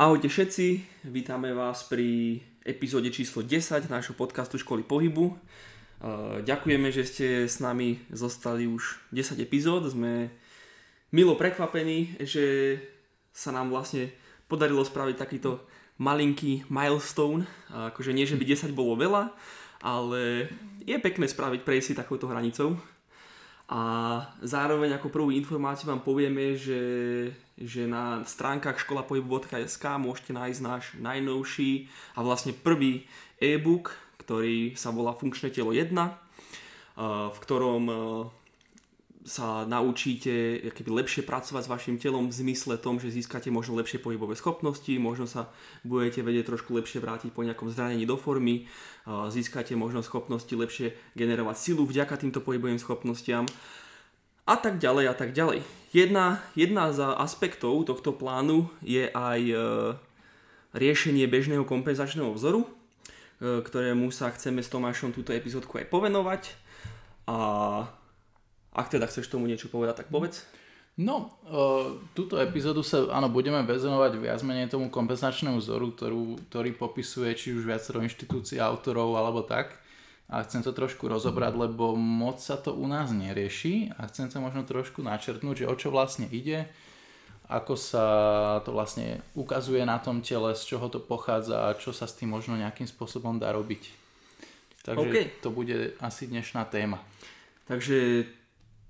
Ahojte všetci, vítame vás pri epizóde číslo 10 nášho podcastu Školy pohybu. E, ďakujeme, že ste s nami zostali už 10 epizód. Sme milo prekvapení, že sa nám vlastne podarilo spraviť takýto malinký milestone. Akože nie, že by 10 bolo veľa, ale je pekné spraviť prejsť si takouto hranicou. A zároveň ako prvú informáciu vám povieme, že že na stránkach školapohybu.sk môžete nájsť náš najnovší a vlastne prvý e-book, ktorý sa volá Funkčné telo 1, v ktorom sa naučíte keby lepšie pracovať s vašim telom v zmysle tom, že získate možno lepšie pohybové schopnosti, možno sa budete vedieť trošku lepšie vrátiť po nejakom zranení do formy, získate možno schopnosti lepšie generovať silu vďaka týmto pohybovým schopnostiam a tak ďalej a tak ďalej. Jedna, jedna z aspektov tohto plánu je aj e, riešenie bežného kompenzačného vzoru, e, ktorému sa chceme s Tomášom túto epizódku aj povenovať. A ak teda chceš tomu niečo povedať, tak povedz. No, uh, túto epizódu sa áno, budeme vezenovať viac menej tomu kompenzačnému vzoru, ktorú, ktorý popisuje či už viacero inštitúcií, autorov alebo tak a chcem to trošku rozobrať, lebo moc sa to u nás nerieši a chcem sa možno trošku načrtnúť, že o čo vlastne ide, ako sa to vlastne ukazuje na tom tele, z čoho to pochádza a čo sa s tým možno nejakým spôsobom dá robiť. Takže okay. to bude asi dnešná téma. Takže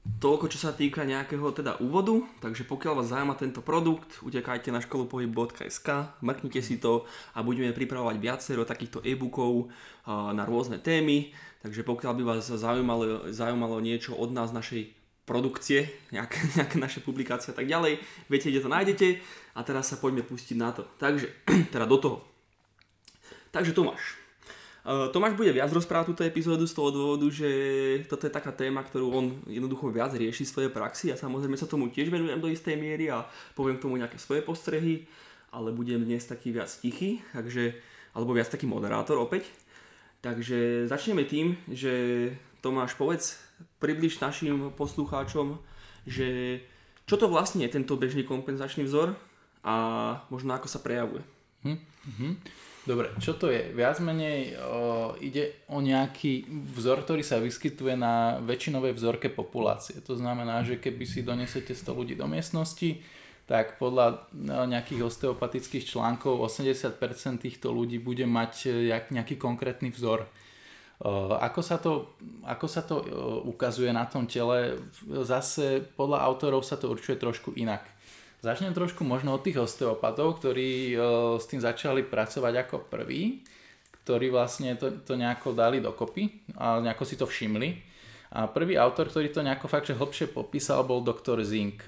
Toľko, čo sa týka nejakého teda úvodu, takže pokiaľ vás zaujíma tento produkt, utekajte na školupohyb.sk, mrknite si to a budeme pripravovať viacero takýchto e-bookov na rôzne témy, takže pokiaľ by vás zaujímalo, zaujímalo niečo od nás, našej produkcie, nejaké, nejaké naše publikácie a tak ďalej, viete, kde to nájdete a teraz sa poďme pustiť na to. Takže, teda do toho. Takže Tomáš, Tomáš bude viac rozprávať túto epizódu z toho dôvodu, že toto je taká téma, ktorú on jednoducho viac rieši svojej praxi a samozrejme sa tomu tiež venujem do istej miery a poviem k tomu nejaké svoje postrehy, ale budem dnes taký viac tichý, takže, alebo viac taký moderátor opäť. Takže začneme tým, že Tomáš povedz, približ našim poslucháčom, že čo to vlastne je tento bežný kompenzačný vzor a možno ako sa prejavuje. Hm? Mm-hmm. Dobre, čo to je? Viac menej o, ide o nejaký vzor, ktorý sa vyskytuje na väčšinovej vzorke populácie. To znamená, že keby si donesete 100 ľudí do miestnosti, tak podľa no, nejakých osteopatických článkov 80% týchto ľudí bude mať e, nejaký konkrétny vzor. Ako sa, to, ako sa to ukazuje na tom tele? Zase podľa autorov sa to určuje trošku inak. Začnem trošku možno od tých osteopatov, ktorí uh, s tým začali pracovať ako prví, ktorí vlastne to, to nejako dali dokopy a nejako si to všimli. A prvý autor, ktorý to nejako fakt, že hlbšie popísal, bol doktor Zink.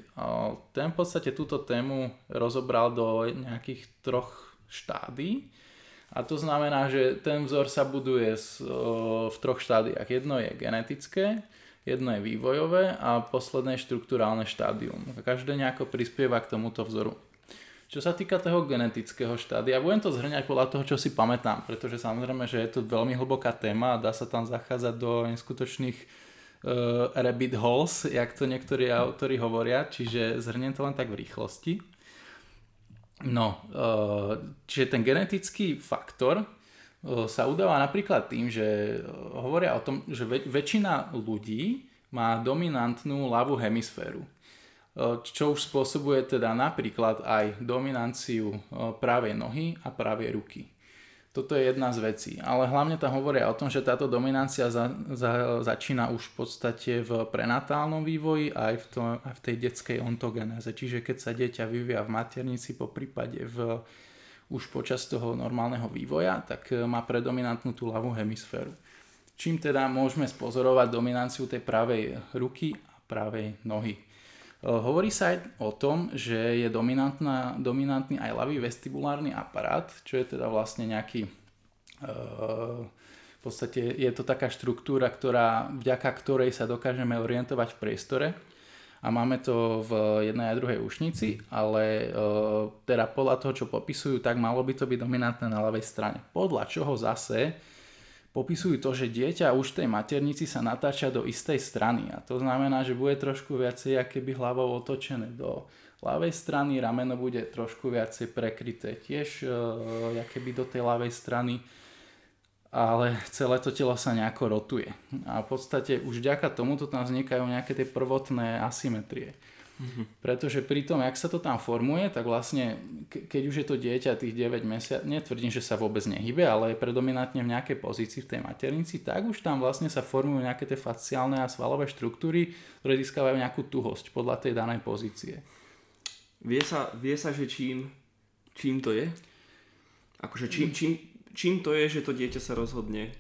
Ten v podstate túto tému rozobral do nejakých troch štádí. A to znamená, že ten vzor sa buduje v troch štádiách. Jedno je genetické, jedno je vývojové a posledné je štruktúrálne štádium. Každé nejako prispieva k tomuto vzoru. Čo sa týka toho genetického štádia, budem to zhrňať podľa toho, čo si pamätám, pretože samozrejme, že je to veľmi hlboká téma a dá sa tam zachádzať do neskutočných uh, rabbit holes, jak to niektorí autori hovoria, čiže zhrniem to len tak v rýchlosti. No, uh, čiže ten genetický faktor sa udáva napríklad tým, že hovoria o tom, že väčšina ľudí má dominantnú ľavú hemisféru. Čo už spôsobuje teda napríklad aj dominanciu pravej nohy a pravej ruky. Toto je jedna z vecí. Ale hlavne tam hovoria o tom, že táto dominancia za, za, začína už v podstate v prenatálnom vývoji aj v, to, aj v tej detskej ontogenéze. Čiže keď sa dieťa vyvíja v maternici, po prípade v už počas toho normálneho vývoja, tak e, má predominantnú tú ľavú hemisféru. Čím teda môžeme spozorovať dominanciu tej pravej ruky a pravej nohy. E, hovorí sa aj o tom, že je dominantný aj ľavý vestibulárny aparát, čo je teda vlastne nejaký e, v podstate je to taká štruktúra, ktorá, vďaka ktorej sa dokážeme orientovať v priestore a máme to v jednej a druhej ušnici, ale e, teda podľa toho, čo popisujú, tak malo by to byť dominantné na ľavej strane. Podľa čoho zase popisujú to, že dieťa už v tej maternici sa natáča do istej strany a to znamená, že bude trošku viacej keby hlavou otočené do ľavej strany, rameno bude trošku viacej prekryté tiež uh, keby do tej ľavej strany ale celé to telo sa nejako rotuje. A v podstate už vďaka tomuto tam vznikajú nejaké tie prvotné asymetrie. Mm-hmm. Pretože pri tom, jak sa to tam formuje, tak vlastne, keď už je to dieťa tých 9 mesiacov, netvrdím, že sa vôbec nehybe, ale je predominantne v nejakej pozícii v tej maternici, tak už tam vlastne sa formujú nejaké tie faciálne a svalové štruktúry, ktoré získavajú nejakú tuhosť podľa tej danej pozície. Vie sa, vie sa že čím, čím to je? Akože čím, čím, čím to je, že to dieťa sa rozhodne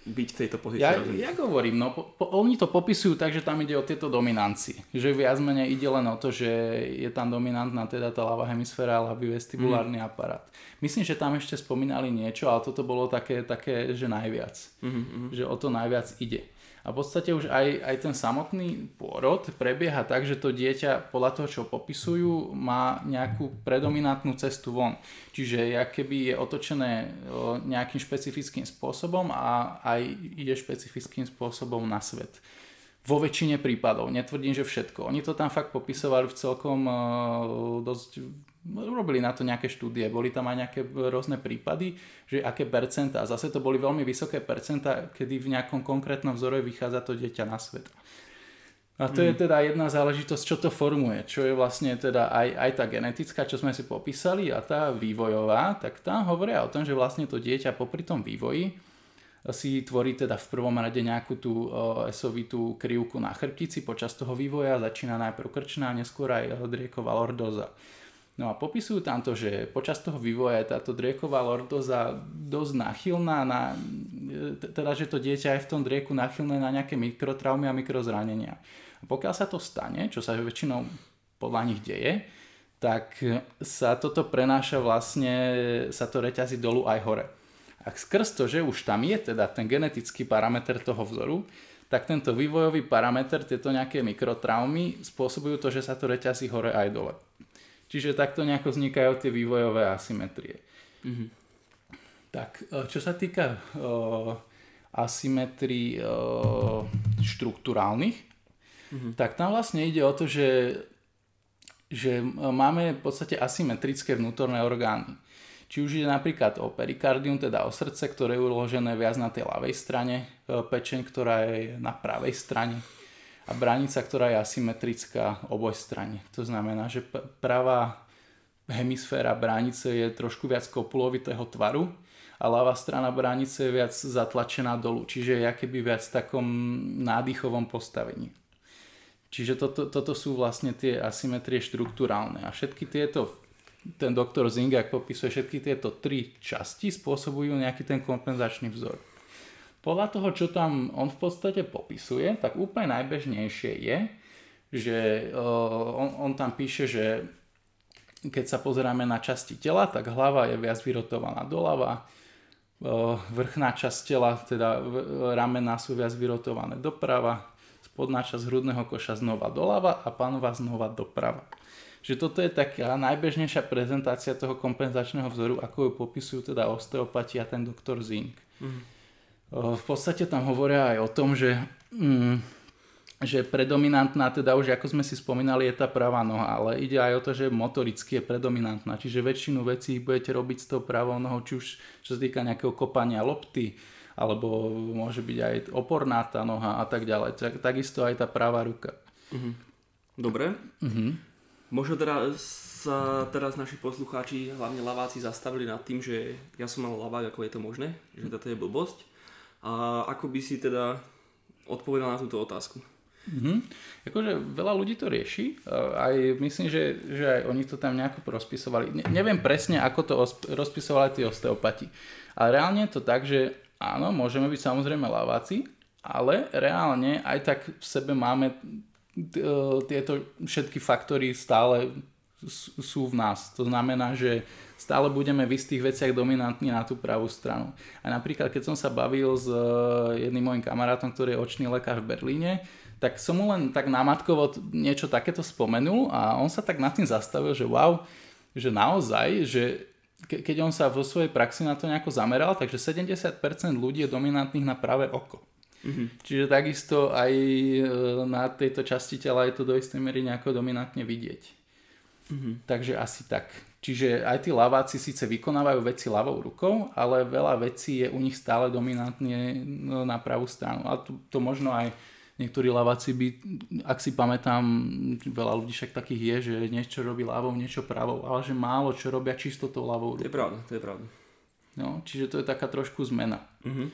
byť v tejto pozícii? Ja, ja hovorím, no po, po, oni to popisujú tak, že tam ide o tieto dominancie. Že viac menej ide len o to, že je tam dominantná teda tá ľavá hemisféra a ľavý vestibulárny mm. aparát. Myslím, že tam ešte spomínali niečo, ale toto bolo také, také že najviac. Mm-hmm. Že o to najviac ide. A v podstate už aj, aj ten samotný pôrod prebieha tak, že to dieťa podľa toho, čo popisujú, má nejakú predominantnú cestu von. Čiže keby je otočené nejakým špecifickým spôsobom a aj ide špecifickým spôsobom na svet. Vo väčšine prípadov, netvrdím, že všetko. Oni to tam fakt popisovali v celkom dosť robili na to nejaké štúdie, boli tam aj nejaké rôzne prípady, že aké percentá, zase to boli veľmi vysoké percentá, kedy v nejakom konkrétnom vzore vychádza to dieťa na svet. A to mm. je teda jedna záležitosť, čo to formuje, čo je vlastne teda aj, aj tá genetická, čo sme si popísali a tá vývojová, tak tam hovoria o tom, že vlastne to dieťa popri tom vývoji si tvorí teda v prvom rade nejakú tú esovitú krivku na chrbtici počas toho vývoja, začína najprv krčná, neskôr aj drieková lordoza. No a popisujú tam to, že počas toho vývoja je táto drieková lordoza dosť náchylná na, teda že to dieťa je v tom drieku náchylné na nejaké mikrotraumy a mikrozranenia. A pokiaľ sa to stane, čo sa väčšinou podľa nich deje, tak sa toto prenáša vlastne, sa to reťazí dolu aj hore. A skrz to, že už tam je teda ten genetický parameter toho vzoru, tak tento vývojový parameter, tieto nejaké mikrotraumy spôsobujú to, že sa to reťazí hore aj dole. Čiže takto nejako vznikajú tie vývojové asymetrie. Mm-hmm. Tak, e, čo sa týka uh, asymetrií uh, štruktúrálnych, mm-hmm. tak tam vlastne ide o to, že, že máme v podstate asymetrické vnútorné orgány. Či už je napríklad o perikardium, teda o srdce, ktoré je uložené viac na tej ľavej strane, pečeň, ktorá je na pravej strane a bránica, ktorá je asymetrická oboj strane. To znamená, že pravá hemisféra bránice je trošku viac kopulovitého tvaru a ľavá strana bránice je viac zatlačená dolu, čiže je keby viac v takom nádychovom postavení. Čiže toto, toto sú vlastne tie asymetrie štruktúrálne a všetky tieto ten doktor Zingak popisuje všetky tieto tri časti spôsobujú nejaký ten kompenzačný vzor podľa toho, čo tam on v podstate popisuje, tak úplne najbežnejšie je, že on, on tam píše, že keď sa pozeráme na časti tela, tak hlava je viac vyrotovaná doľava, vrchná časť tela, teda ramená sú viac vyrotované doprava, spodná časť hrudného koša znova doľava a panova znova doprava. Že toto je taká najbežnejšia prezentácia toho kompenzačného vzoru, ako ju popisujú teda osteopati a ten doktor Zink. Mm. V podstate tam hovoria aj o tom, že, mm, že predominantná, teda už ako sme si spomínali, je tá pravá noha, ale ide aj o to, že motoricky je predominantná, čiže väčšinu vecí budete robiť s tou pravou nohou, či už čo sa týka nejakého kopania lopty, alebo môže byť aj oporná tá noha a tak ďalej. Tak, takisto aj tá pravá ruka. Mhm. Dobre. Uh-huh. Možno teda sa teraz naši poslucháči, hlavne laváci, zastavili nad tým, že ja som mal lavák, ako je to možné, že toto je blbosť. A ako by si teda odpovedal na túto otázku? Mm-hmm. Akože veľa ľudí to rieši, aj myslím, že, že aj oni to tam nejako rozpisovali. Ne, neviem presne, ako to rozpisovali tí osteopati. Ale reálne je to tak, že áno, môžeme byť samozrejme laváci, ale reálne aj tak v sebe máme tieto všetky faktory stále sú v nás. To znamená, že stále budeme v istých veciach dominantní na tú pravú stranu. A napríklad, keď som sa bavil s eh, jedným môjim kamarátom, ktorý je očný lekár v Berlíne, tak som mu len tak namatkovo niečo takéto spomenul a on sa tak nad tým zastavil, že wow, že naozaj, že keď on sa vo svojej praxi na to nejako zameral, takže 70% ľudí je dominantných na pravé oko. Mm-hmm. Čiže takisto aj eh, na tejto časti tela je to do istej miery nejako dominantne vidieť. Mm-hmm. Takže asi tak. Čiže aj tí laváci síce vykonávajú veci ľavou rukou, ale veľa vecí je u nich stále dominantne no, na pravú stranu. A to, to možno aj niektorí laváci by, ak si pamätám, veľa ľudí však takých je, že niečo robí ľavou, niečo pravou, ale že málo čo robia čisto tou ľavou rukou. To je pravda, to je pravda. No, čiže to je taká trošku zmena. Mm-hmm.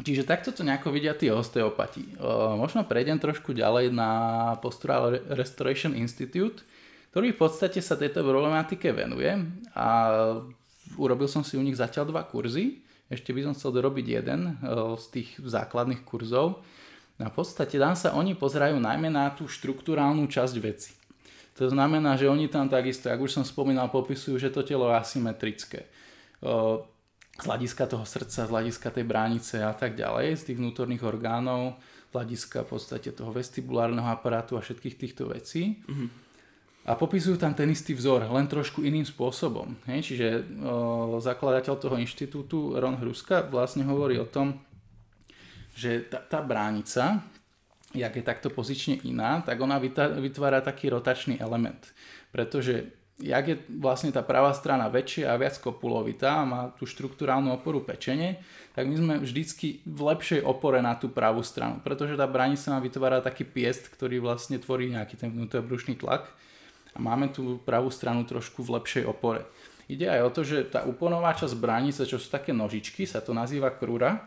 Čiže takto to nejako vidia tí osteopati. Možno prejdem trošku ďalej na Postural Restoration Institute, ktorý v podstate sa tejto problematike venuje a urobil som si u nich zatiaľ dva kurzy. Ešte by som chcel dorobiť jeden eh, z tých základných kurzov. A v podstate tam sa oni pozerajú najmä na tú štruktúrálnu časť veci. To znamená, že oni tam takisto, ako už som spomínal, popisujú, že to telo je asymetrické. Eh, z hľadiska toho srdca, z hľadiska tej bránice a tak ďalej, z tých vnútorných orgánov, z hľadiska v podstate toho vestibulárneho aparátu a všetkých týchto vecí. Mm-hmm. A popisujú tam ten istý vzor, len trošku iným spôsobom. Hej? Čiže o, zakladateľ toho inštitútu Ron Hruska vlastne hovorí o tom, že tá, tá bránica, jak je takto pozične iná, tak ona vytvára taký rotačný element. Pretože jak je vlastne tá pravá strana väčšia a viac kopulovitá a má tú štruktúrálnu oporu pečenie, tak my sme vždycky v lepšej opore na tú pravú stranu, pretože tá bránica má vytvára taký piest, ktorý vlastne tvorí nejaký ten vnútorbrušný tlak a máme tú pravú stranu trošku v lepšej opore. Ide aj o to, že tá úponová časť bránice, čo sú také nožičky, sa to nazýva krúra,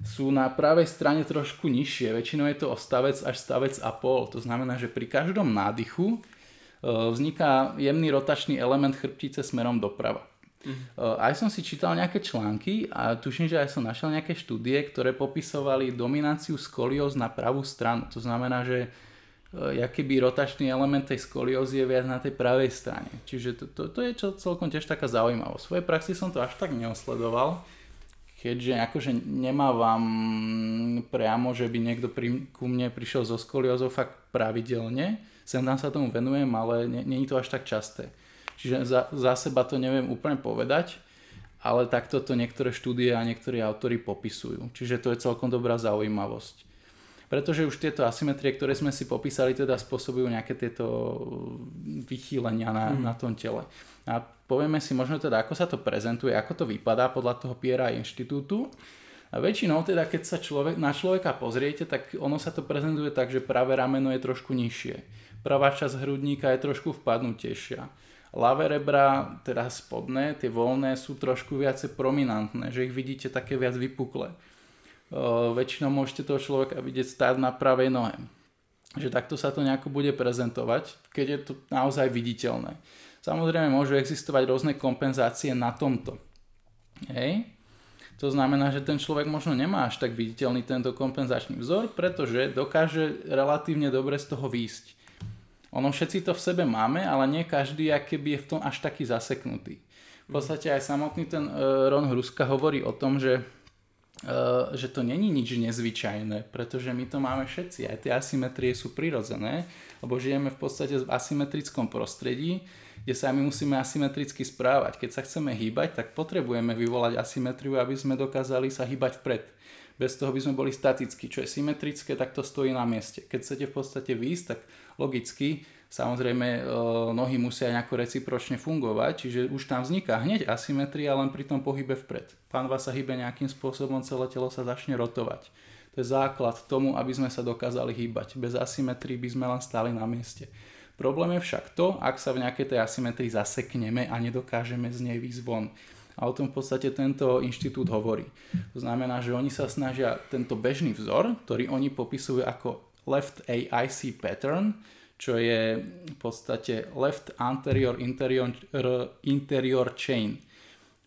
sú na pravej strane trošku nižšie. Väčšinou je to o stavec až stavec a pol. To znamená, že pri každom nádychu e, vzniká jemný rotačný element chrbtice smerom doprava. Mm. Aj som si čítal nejaké články a tuším, že aj som našiel nejaké štúdie, ktoré popisovali domináciu skolióz na pravú stranu. To znamená, že E, by rotačný element tej skoliózy je viac na tej pravej strane. Čiže to, to, to je čo, celkom tiež taká zaujímavosť. V svojej praxi som to až tak neosledoval, keďže akože nemávam priamo, že by niekto pri, ku mne prišiel zo skoliózou fakt pravidelne. Sem tam sa tomu venujem, ale je to až tak časté. Čiže za, za seba to neviem úplne povedať, ale takto to niektoré štúdie a niektorí autory popisujú. Čiže to je celkom dobrá zaujímavosť pretože už tieto asymetrie, ktoré sme si popísali, teda spôsobujú nejaké tieto vychýlenia na, mm. na tom tele. A povieme si možno teda, ako sa to prezentuje, ako to vypadá podľa toho Piera inštitútu. A väčšinou teda, keď sa človek, na človeka pozriete, tak ono sa to prezentuje tak, že pravé rameno je trošku nižšie. Pravá časť hrudníka je trošku vpadnutejšia. Lavé rebra, teda spodné, tie voľné, sú trošku viacej prominantné, že ich vidíte také viac vypuklé väčšinou môžete toho človeka vidieť stáť na pravej nohe. Že takto sa to nejako bude prezentovať, keď je to naozaj viditeľné. Samozrejme môžu existovať rôzne kompenzácie na tomto. Hej. To znamená, že ten človek možno nemá až tak viditeľný tento kompenzačný vzor, pretože dokáže relatívne dobre z toho výjsť. Ono všetci to v sebe máme, ale nie každý keby je v tom až taký zaseknutý. V podstate aj samotný ten e, Ron Hruska hovorí o tom, že že to není nič nezvyčajné, pretože my to máme všetci. Aj tie asymetrie sú prirodzené, lebo žijeme v podstate v asymetrickom prostredí, kde sa my musíme asymetricky správať. Keď sa chceme hýbať, tak potrebujeme vyvolať asymetriu, aby sme dokázali sa hýbať vpred. Bez toho by sme boli statickí. Čo je symetrické, tak to stojí na mieste. Keď chcete v podstate výjsť, tak logicky Samozrejme, e, nohy musia nejako recipročne fungovať, čiže už tam vzniká hneď asymetria len pri tom pohybe vpred. Pánva sa hýbe nejakým spôsobom, celé telo sa začne rotovať. To je základ tomu, aby sme sa dokázali hýbať. Bez asymetrii by sme len stáli na mieste. Problém je však to, ak sa v nejakej tej asymetrii zasekneme a nedokážeme z nej von. A o tom v podstate tento inštitút hovorí. To znamená, že oni sa snažia tento bežný vzor, ktorý oni popisujú ako left AIC pattern, čo je v podstate left anterior interior, interior chain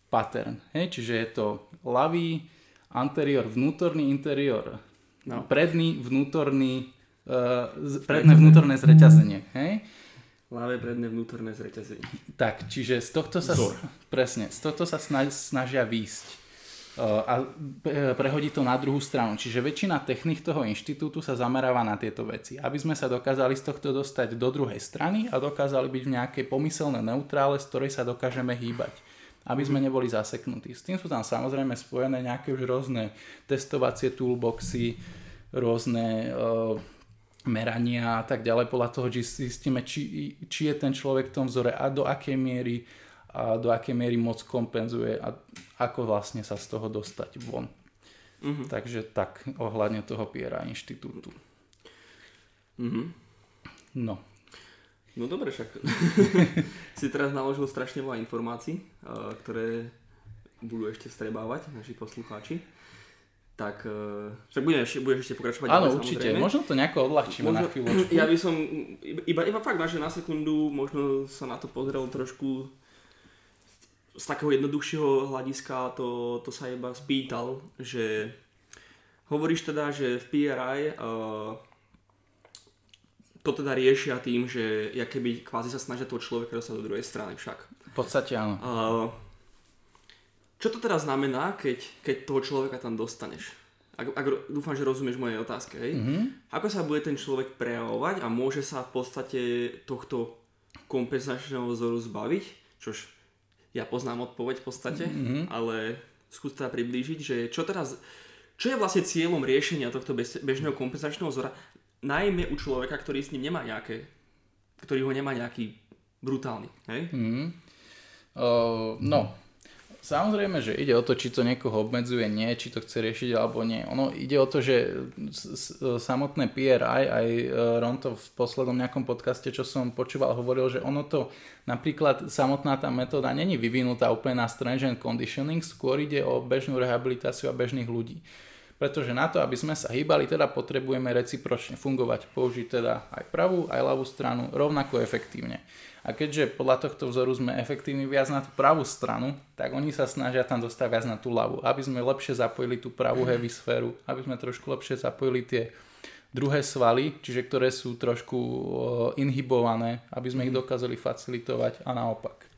pattern. Hej? Čiže je to ľavý anterior vnútorný interior, no. predný vnútorný uh, predné vnútorné zreťazenie. Hej? Ľavé predné vnútorné zreťazenie. Tak, čiže z tohto sa, Zor. presne, z tohto sa snažia výjsť a prehodí to na druhú stranu. Čiže väčšina technik toho inštitútu sa zameráva na tieto veci, aby sme sa dokázali z tohto dostať do druhej strany a dokázali byť v nejakej pomyselnej neutrále, z ktorej sa dokážeme hýbať aby sme neboli zaseknutí. S tým sú tam samozrejme spojené nejaké už rôzne testovacie toolboxy, rôzne uh, merania a tak ďalej, podľa toho, že zistíme, či, či je ten človek v tom vzore a do akej miery a do akej miery moc kompenzuje a ako vlastne sa z toho dostať von. Mm-hmm. Takže tak ohľadne toho PRA inštitútu. Mm-hmm. No. No dobre, však si teraz naložil strašne veľa informácií, ktoré budú ešte strebávať naši poslucháči. Tak však budeme ešte, budeš ešte pokračovať. Áno, určite. Samozrejme. Možno to nejako odľahčíme možno, na chvíľočku. Ja by som, iba, iba fakt, že na sekundu možno sa na to pozrel trošku z takého jednoduchšieho hľadiska, to, to sa iba spýtal, že hovoríš teda, že v PRI uh, to teda riešia tým, že ja keby kvázi sa snažia toho človeka dostať do druhej strany však. V podstate áno. Uh, čo to teda znamená, keď, keď toho človeka tam dostaneš? Ak, ak, dúfam, že rozumieš moje otázke. Hej? Mm-hmm. Ako sa bude ten človek prejavovať a môže sa v podstate tohto kompenzačného vzoru zbaviť? Čož ja poznám odpoveď v podstate, mm-hmm. ale skús teda priblížiť, že čo teraz, čo je vlastne cieľom riešenia tohto bežného kompenzačného vzora najmä u človeka, ktorý s ním nemá nejaké, ktorý ho nemá nejaký brutálny. Hej? Mm. Uh, no, Samozrejme, že ide o to, či to niekoho obmedzuje, nie, či to chce riešiť alebo nie. Ono ide o to, že samotné PRI, aj e, Ron to v poslednom nejakom podcaste, čo som počúval, hovoril, že ono to, napríklad samotná tá metóda není vyvinutá úplne na strange and conditioning, skôr ide o bežnú rehabilitáciu a bežných ľudí pretože na to, aby sme sa hýbali, teda potrebujeme recipročne fungovať, použiť teda aj pravú, aj ľavú stranu rovnako efektívne. A keďže podľa tohto vzoru sme efektívni viac na tú pravú stranu, tak oni sa snažia tam dostať viac na tú ľavú, aby sme lepšie zapojili tú pravú heavy sféru, aby sme trošku lepšie zapojili tie druhé svaly, čiže ktoré sú trošku inhibované, aby sme ich dokázali facilitovať a naopak.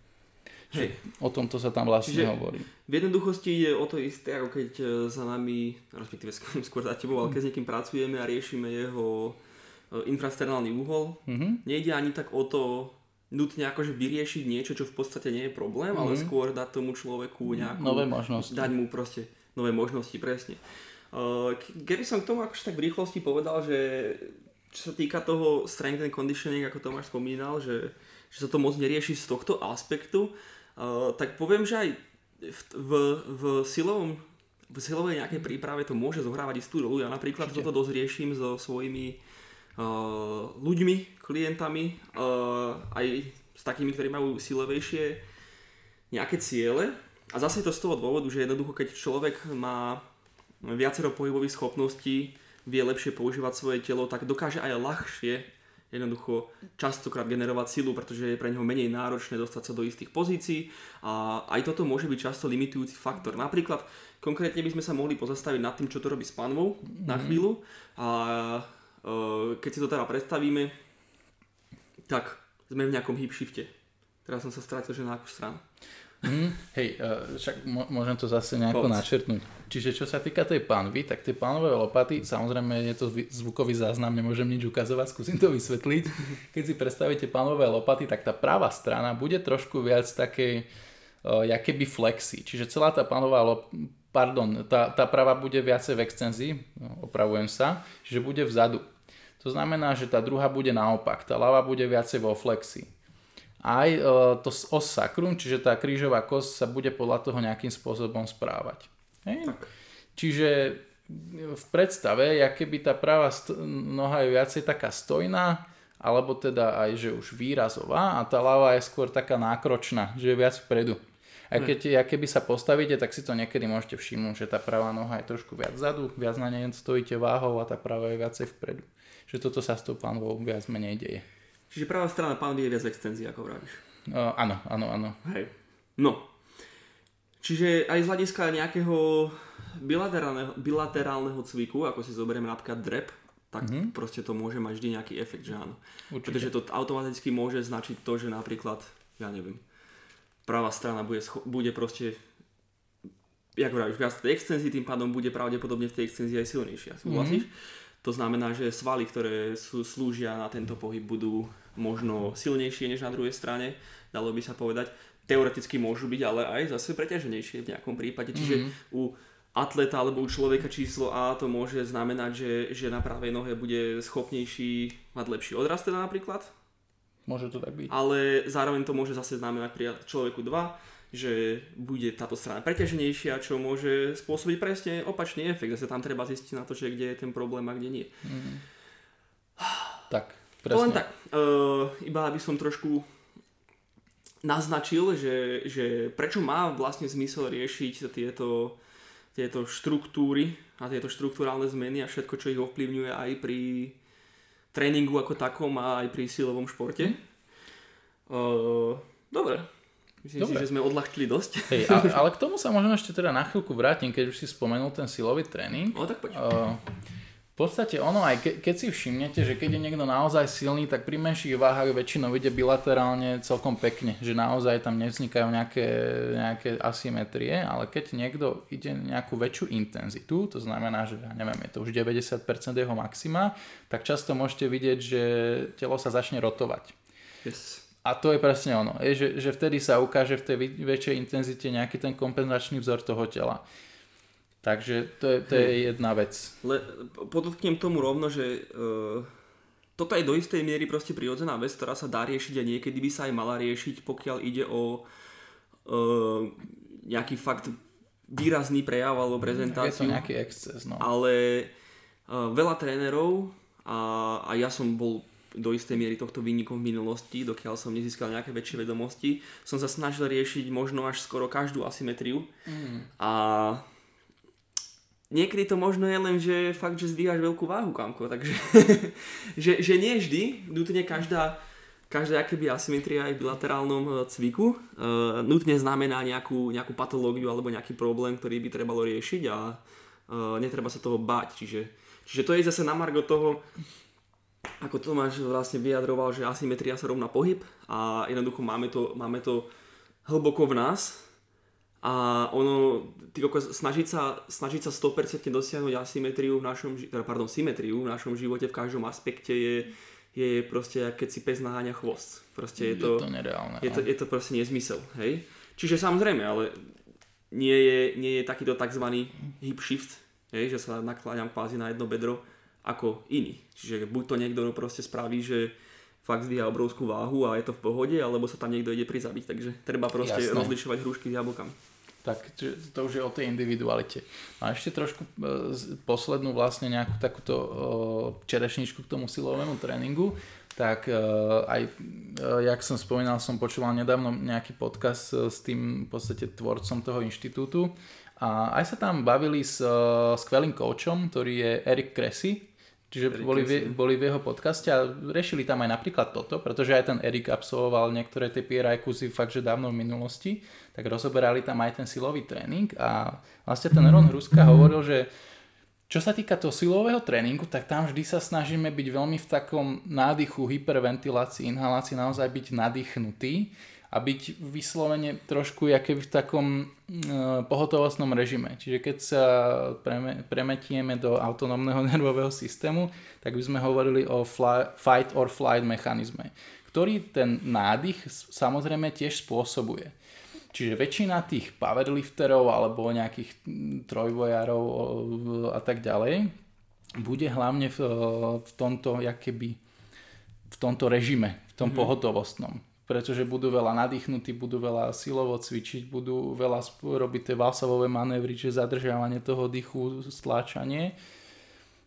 Hej. O tomto sa tam vlastne Čiže hovorí. V jednoduchosti ide o to isté, ako keď e, za nami, respektíve skôr za tebou, ale keď s niekým pracujeme a riešime jeho e, infrasternálny úhol, mm-hmm. nejde ani tak o to nutne akože vyriešiť niečo, čo v podstate nie je problém, mm-hmm. ale mhm. skôr dať tomu človeku nejakú... Nové možnosti. Dať mu proste nové možnosti, presne. E, keby som k tomu akože tak v rýchlosti povedal, že čo sa týka toho strength and conditioning, ako Tomáš spomínal, že, že sa to moc nerieši z tohto aspektu, Eh, tak poviem, že aj v, v, v silovom v silovej nejakej príprave to môže zohrávať istú rolu. Ja napríklad Určite. toto dosť riešim so svojimi ľuďmi, klientami, aj s takými, ktorí majú silovejšie nejaké ciele. A zase je to z toho dôvodu, že jednoducho, keď človek má viacero pohybových schopností, vie lepšie používať svoje telo, tak dokáže aj ľahšie jednoducho častokrát generovať silu, pretože je pre neho menej náročné dostať sa do istých pozícií a aj toto môže byť často limitujúci faktor. Napríklad konkrétne by sme sa mohli pozastaviť nad tým, čo to robí s panvou na mhm. chvíľu a keď si to teda predstavíme, tak sme v nejakom hip shifte. Teraz som sa strátil, že na akú stranu. Mm, hej, uh, však môžem to zase nejako Poď. načrtnúť. Čiže čo sa týka tej panvy, tak tie pánové lopaty, samozrejme je to zvukový záznam, nemôžem nič ukazovať, skúsim to vysvetliť. Keď si predstavíte pánové lopaty, tak tá pravá strana bude trošku viac takej, uh, keby flexi. Čiže celá tá pánová lop- pardon, tá, tá pravá bude viacej v extenzii, opravujem sa, že bude vzadu. To znamená, že tá druhá bude naopak, tá ľava bude viacej vo flexi aj e, to os sacrum, čiže tá krížová kosť sa bude podľa toho nejakým spôsobom správať. Hej? Tak. Čiže v predstave, ja keby tá pravá st- noha je viacej taká stojná, alebo teda aj, že už výrazová a tá ľava je skôr taká nákročná, že je viac vpredu. A keď, ja keby sa postavíte, tak si to niekedy môžete všimnúť, že tá pravá noha je trošku viac zadu, viac na nej stojíte váhou a tá pravá je viacej vpredu. Že toto sa s tou pánvou viac menej deje. Čiže pravá strana pán je viac extenzí, ako vravíš. Uh, áno, áno, áno. Hej. No. Čiže aj z hľadiska nejakého bilaterálneho, bilaterálneho cviku, ako si zoberieme napríklad drep, tak mm-hmm. proste to môže mať vždy nejaký efekt, že áno. Určite. Pretože to automaticky môže značiť to, že napríklad, ja neviem, pravá strana bude, scho- bude proste jak vravíš, viac tej extenzii, tým pádom bude pravdepodobne v tej extenzii aj silnejšia. Súhlasíš? Mm-hmm. To znamená, že svaly, ktoré sú, slúžia na tento pohyb, budú možno silnejšie než na druhej strane, dalo by sa povedať. Teoreticky môžu byť, ale aj zase preťaženejšie v nejakom prípade. Čiže mm-hmm. u atleta alebo u človeka číslo A to môže znamenať, že, že na pravej nohe bude schopnejší mať lepší odrast teda napríklad. Môže to tak byť. Ale zároveň to môže zase znamenať pri človeku 2, že bude táto strana preťaženejšia, čo môže spôsobiť presne opačný efekt. Zase tam treba zistiť na to, že kde je ten problém a kde nie. Mm. Tak, presne. To len tak. Uh, iba aby som trošku naznačil, že, že prečo má vlastne zmysel riešiť tieto tieto štruktúry a tieto štruktúrálne zmeny a všetko, čo ich ovplyvňuje aj pri tréningu ako takom a aj pri silovom športe. Mm. Uh, dobre. Myslím dobre. si, že sme odľahčili dosť. Hej, ale, ale k tomu sa možno ešte teda na chvíľku vrátim, keď už si spomenul ten silový tréning. No tak poď. Uh, v podstate ono aj ke, keď si všimnete, že keď je niekto naozaj silný, tak pri menších váhach väčšinou ide bilaterálne celkom pekne, že naozaj tam nevznikajú nejaké, nejaké asymetrie, ale keď niekto ide nejakú väčšiu intenzitu, to znamená, že ja neviem, je to už 90% jeho maxima, tak často môžete vidieť, že telo sa začne rotovať. Yes. A to je presne ono, je, že, že vtedy sa ukáže v tej väčšej intenzite nejaký ten kompenzačný vzor toho tela. Takže to je, to je jedna vec. Le, podotknem tomu rovno, že uh, toto je do istej miery proste prirodzená vec, ktorá sa dá riešiť a niekedy by sa aj mala riešiť, pokiaľ ide o uh, nejaký fakt výrazný prejav alebo prezentáciu. Je to nejaký exces, no. Ale uh, veľa trénerov a, a ja som bol do istej miery tohto výnikom v minulosti, dokiaľ som nezískal nejaké väčšie vedomosti, som sa snažil riešiť možno až skoro každú asymetriu. Mm. A niekedy to možno je len, že fakt, že zdvíhaš veľkú váhu, kamko, takže že, že nie vždy, nutne každá, každá akéby asymetria aj v bilaterálnom e, cviku uh, nutne znamená nejakú, nejakú patológiu alebo nejaký problém, ktorý by trebalo riešiť a uh, netreba sa toho báť, čiže, čiže to je zase na margo toho, ako Tomáš vlastne vyjadroval, že asymetria sa rovná pohyb a jednoducho máme to, máme to hlboko v nás, a ono, ty snažiť sa, snažiť sa 100% dosiahnuť asymetriu v našom, teda, pardon, symetriu v našom živote v každom aspekte je, je proste, keď si pes naháňa chvost. Proste je to, je to nereálne. Je to, no. je to proste nezmysel, hej? Čiže samozrejme, ale nie je, nie je takýto tzv. hip shift, hej, že sa nakláňam kvázi na jedno bedro ako iný. Čiže buď to niekto proste spraví, že fakt zdvíha obrovskú váhu a je to v pohode, alebo sa tam niekto ide prizabiť. Takže treba proste Jasné. rozlišovať hrušky s jablkami tak to už je o tej individualite. A ešte trošku e, poslednú vlastne nejakú takúto e, čerešničku k tomu silovému tréningu, tak e, aj, jak som spomínal, som počúval nedávno nejaký podcast s tým v podstate tvorcom toho inštitútu a aj sa tam bavili s skvelým koučom, ktorý je Erik Kresi, Čiže boli v, boli v jeho podcaste a riešili tam aj napríklad toto, pretože aj ten Erik absolvoval niektoré tie PRI kurzy fakt, že dávno v minulosti, tak rozoberali tam aj ten silový tréning a vlastne ten Ron Hruska hovoril, že čo sa týka toho silového tréningu, tak tam vždy sa snažíme byť veľmi v takom nádychu, hyperventilácii, inhalácii, naozaj byť nadýchnutý a byť vyslovene trošku keby v takom e, pohotovostnom režime. Čiže keď sa preme, premetieme do autonómneho nervového systému, tak by sme hovorili o fly, fight or flight mechanizme, ktorý ten nádych samozrejme tiež spôsobuje. Čiže väčšina tých powerlifterov alebo nejakých trojvojárov a tak ďalej bude hlavne v, v tomto, keby, v tomto režime, v tom mm-hmm. pohotovostnom pretože budú veľa nadýchnutí, budú veľa silovo cvičiť, budú veľa robiť tie valsovové manévry, čiže zadržiavanie toho dychu, stláčanie.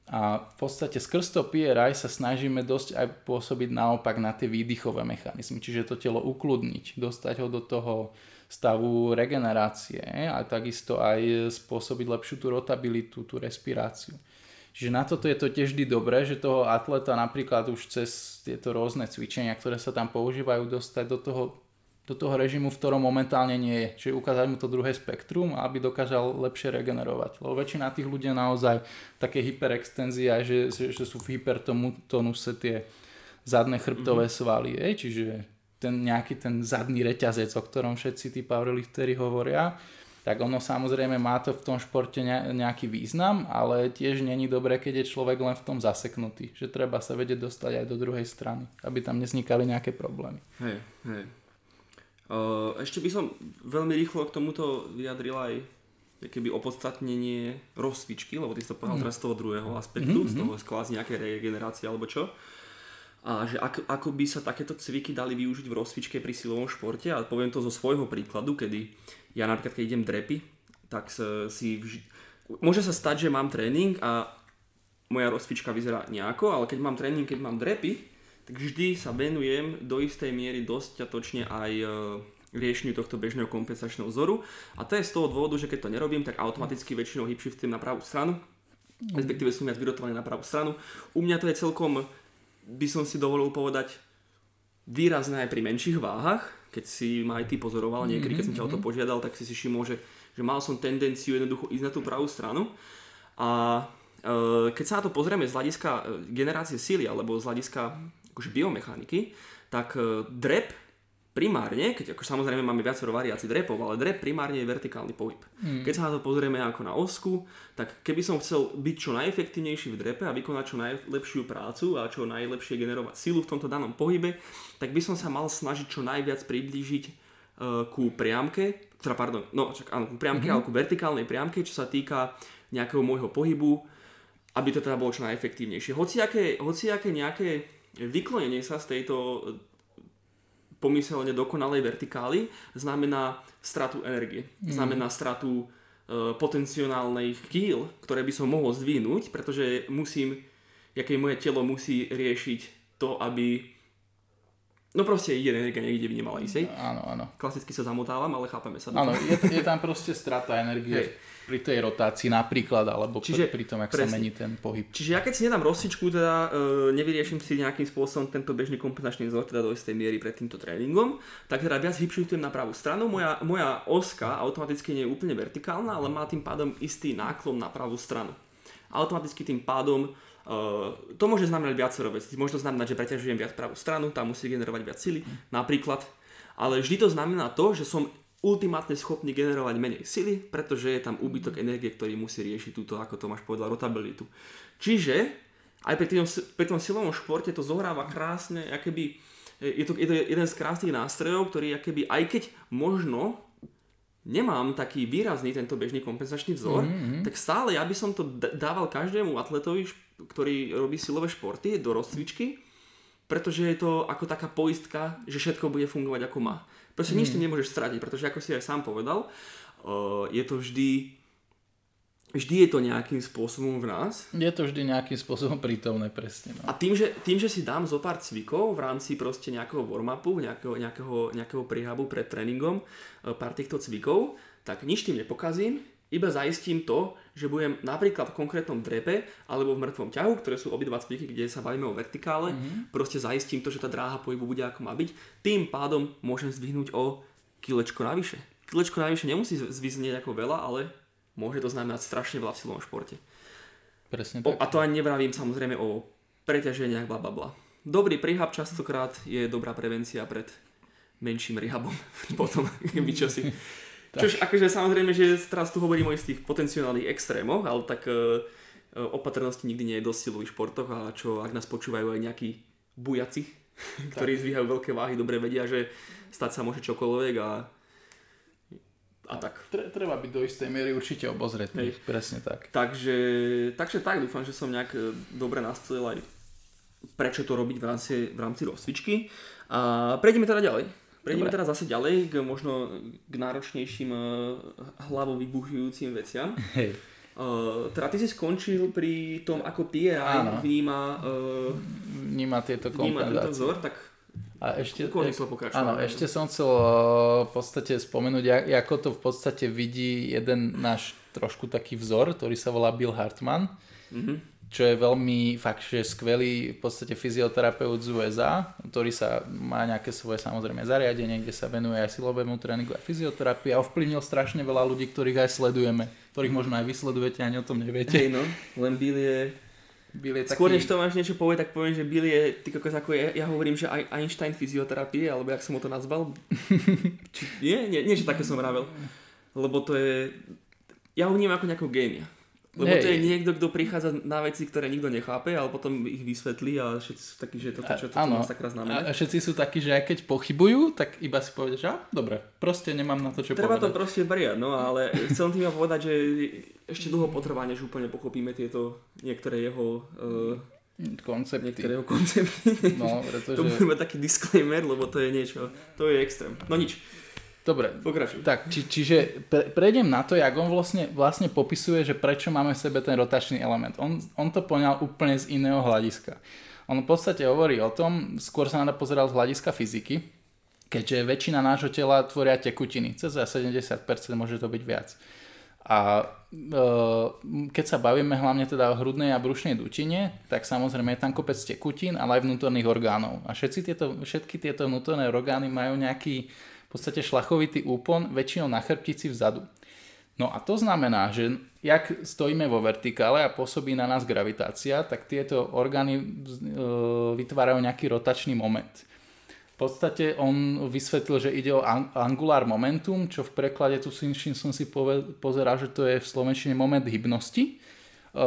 A v podstate skrz to PRI sa snažíme dosť aj pôsobiť naopak na tie výdychové mechanizmy, čiže to telo ukludniť, dostať ho do toho stavu regenerácie a takisto aj spôsobiť lepšiu tú rotabilitu, tú respiráciu. Čiže na toto je to tiež vždy dobré, že toho atleta napríklad už cez tieto rôzne cvičenia, ktoré sa tam používajú, dostať do toho, do toho režimu, v ktorom momentálne nie je. Čiže ukázať mu to druhé spektrum, aby dokázal lepšie regenerovať. Lebo väčšina tých ľudí naozaj také hyperextenzia, že, že, že sú v hypertonuse tie zadné chrbtové mm-hmm. svaly. Je? Čiže ten nejaký ten zadný reťazec, o ktorom všetci tí powerlifteri hovoria, tak ono samozrejme má to v tom športe nejaký význam, ale tiež není dobré, keď je človek len v tom zaseknutý, že treba sa vedieť dostať aj do druhej strany, aby tam neznikali nejaké problémy. Hej, hej. Ešte by som veľmi rýchlo k tomuto vyjadril aj keby opodstatnenie rozcvičky, lebo ty si to povedal Mm. teraz z toho druhého aspektu, Mhm, z toho skvázi nejaké regenerácie alebo čo. A že ako, ako by sa takéto cviky dali využiť v rozcvičke pri silovom športe a poviem to zo svojho príkladu, kedy ja napríklad keď idem drepy, tak si vž... môže sa stať, že mám tréning a moja rozcvička vyzerá nejako, ale keď mám tréning, keď mám drepy, tak vždy sa venujem do istej miery dostatočne aj e, riešeniu tohto bežného kompensačného vzoru. A to je z toho dôvodu, že keď to nerobím, tak automaticky väčšinou hip shiftujem na pravú stranu, respektíve som viac vyrotovaný na pravú stranu. U mňa to je celkom, by som si dovolil povedať, výrazné aj pri menších váhach, keď si ma aj ty pozoroval niekedy, keď som ťa o to požiadal, tak si si všimol, že, že mal som tendenciu jednoducho ísť na tú pravú stranu. A e, keď sa na to pozrieme z hľadiska e, generácie síly alebo z hľadiska akože biomechaniky, tak e, drep primárne, keď ako samozrejme máme viacero variácií drepov, ale drep primárne je vertikálny pohyb. Mm. Keď sa na to pozrieme ako na osku, tak keby som chcel byť čo najefektívnejší v drepe a vykonať čo najlepšiu prácu a čo najlepšie generovať silu v tomto danom pohybe, tak by som sa mal snažiť čo najviac priblížiť e, ku priamke, teda pardon, no čak áno, ku priamke, mm-hmm. ale ku vertikálnej priamke, čo sa týka nejakého môjho pohybu, aby to teda bolo čo najefektívnejšie. Hociaké, hociaké nejaké vyklonenie sa z tejto pomyselne dokonalej vertikály znamená stratu energie. Znamená stratu e, potenciálnej kýl, ktoré by som mohol zdvihnúť, pretože musím, jaké moje telo musí riešiť to, aby No proste ide energia niekde by nemala ísť. Áno, áno. Klasicky sa zamotávam, ale chápeme sa. Áno, je, je tam proste strata energie Hej. Pri tej rotácii napríklad, alebo Čiže- pri tom, ak presne. sa mení ten pohyb. Čiže ja keď si nedám rozsičku, teda e, nevyriešim si nejakým spôsobom tento bežný kompenzačný vzor, teda do istej miery pred týmto tréningom, tak teda viac hipšujem na pravú stranu. Moja, moja oska automaticky nie je úplne vertikálna, ale má tým pádom istý náklon na pravú stranu. Automaticky tým pádom e, to môže znamenať viacero vecí. Môže to znamenať, že preťažujem viac pravú stranu, tam musí generovať viac sily, napríklad. Ale vždy to znamená to, že som ultimátne schopný generovať menej sily, pretože je tam úbytok energie, ktorý musí riešiť túto, ako Tomáš povedal, rotabilitu. Čiže aj pri tom, pri tom silovom športe to zohráva krásne, akéby, je to, je to jeden z krásnych nástrojov, ktorý akéby, aj keď možno nemám taký výrazný tento bežný kompenzačný vzor, mm-hmm. tak stále ja by som to dával každému atletovi, ktorý robí silové športy do rozcvičky, pretože je to ako taká poistka, že všetko bude fungovať ako má. Proste nič tým nemôžeš stratiť, pretože ako si aj sám povedal, uh, je to vždy vždy je to nejakým spôsobom v nás Je to vždy nejakým spôsobom prítomné, presne. No. a tým že, tým, že si dám zo pár cvikov v rámci proste nejakého warm-upu, nejakého, nejakého, nejakého prehabu pred tréningom, e, pár týchto cvikov, tak nič tým nepokazím, iba zaistím to, že budem napríklad v konkrétnom drepe alebo v mŕtvom ťahu, ktoré sú obidva cviky, kde sa bavíme o vertikále, mm-hmm. proste zaistím to, že tá dráha pohybu bude ako má byť. Tým pádom môžem zdvihnúť o kilečko navyše. Kilečko navyše nemusí zviznieť ako veľa, ale môže to znamenať strašne veľa v silovom športe. Presne O, tak. a to ani nevravím samozrejme o preťaženiach, bla bla bla. Dobrý prehab častokrát je dobrá prevencia pred menším rehabom. Potom, keby čo si. Čož akože samozrejme, že teraz tu hovorím o istých potenciálnych extrémoch, ale tak e, e, opatrnosti nikdy nie je dosť v športoch a čo ak nás počúvajú aj nejakí bujaci, ktorí zvíhajú veľké váhy, dobre vedia, že stať sa môže čokoľvek a a tak. Tre- Treba byť do istej miery určite obozretný. Hej. Presne tak. Takže, takže tak, dúfam, že som nejak e, dobre nastolil aj prečo to robiť v rámci, v rámci rozcvičky. A prejdeme teda ďalej. Prejdeme Dobre. teda zase ďalej k možno k náročnejším e, hlavou vybuchujúcim veciam. Hej. Uh, teda ty si skončil pri tom, ako PRI Áno. vníma, uh, Vníma tieto vníma tento kompenzácie. vzor, tak A ešte, áno, ešte som chcel uh, v podstate spomenúť, ako to v podstate vidí jeden náš trošku taký vzor, ktorý sa volá Bill Hartman, Mhm. Čo je veľmi fakt, že skvelý v podstate fyzioterapeut z USA, ktorý sa má nejaké svoje samozrejme zariadenie, kde sa venuje aj silovému tréningu a fyzioterapii a ovplyvnil strašne veľa ľudí, ktorých aj sledujeme, ktorých možno aj vy sledujete, ani o tom neviete. hej no, len Bill je... Bill je Skôr než taký... to máš niečo povedať, tak poviem, že Bill je, ty kokos, ako ja, ja hovorím, že Einstein fyzioterapie, alebo jak som ho to nazval. Či, nie, nie, nie, že také som vravel. Lebo to je... Ja ho vnímam ako nejakého génia. Lebo to je niekto, kto prichádza na veci, ktoré nikto nechápe, ale potom ich vysvetlí a všetci sú takí, že toto, čo to má sakra znamená. A všetci sú takí, že aj keď pochybujú, tak iba si povedia, že á, dobre, proste nemám na to, čo Treba povedať. to proste beriať, no ale chcem tým povedať, že ešte dlho potrvá, než úplne pochopíme tieto niektoré jeho uh, koncepty. Niektoré jeho koncepty. No, pretože... to bude taký disclaimer, lebo to je niečo, to je extrém. No nič. Dobre, pokračuj. Tak, či, čiže pre, prejdem na to, jak on vlastne, vlastne popisuje, že prečo máme v sebe ten rotačný element. On, on to poňal úplne z iného hľadiska. On v podstate hovorí o tom, skôr sa na to pozeral z hľadiska fyziky, keďže väčšina nášho tela tvoria tekutiny, cez 70%, môže to byť viac. A e, keď sa bavíme hlavne teda o hrudnej a brušnej dutine, tak samozrejme je tam kopec tekutín, ale aj vnútorných orgánov. A všetci tieto, všetky tieto vnútorné orgány majú nejaký v podstate šlachovitý úpon, väčšinou na chrbtici vzadu. No a to znamená, že jak stojíme vo vertikále a pôsobí na nás gravitácia, tak tieto orgány e, vytvárajú nejaký rotačný moment. V podstate on vysvetlil, že ide o angular momentum, čo v preklade tu som si pozeral, že to je v slovenčine moment hybnosti. E,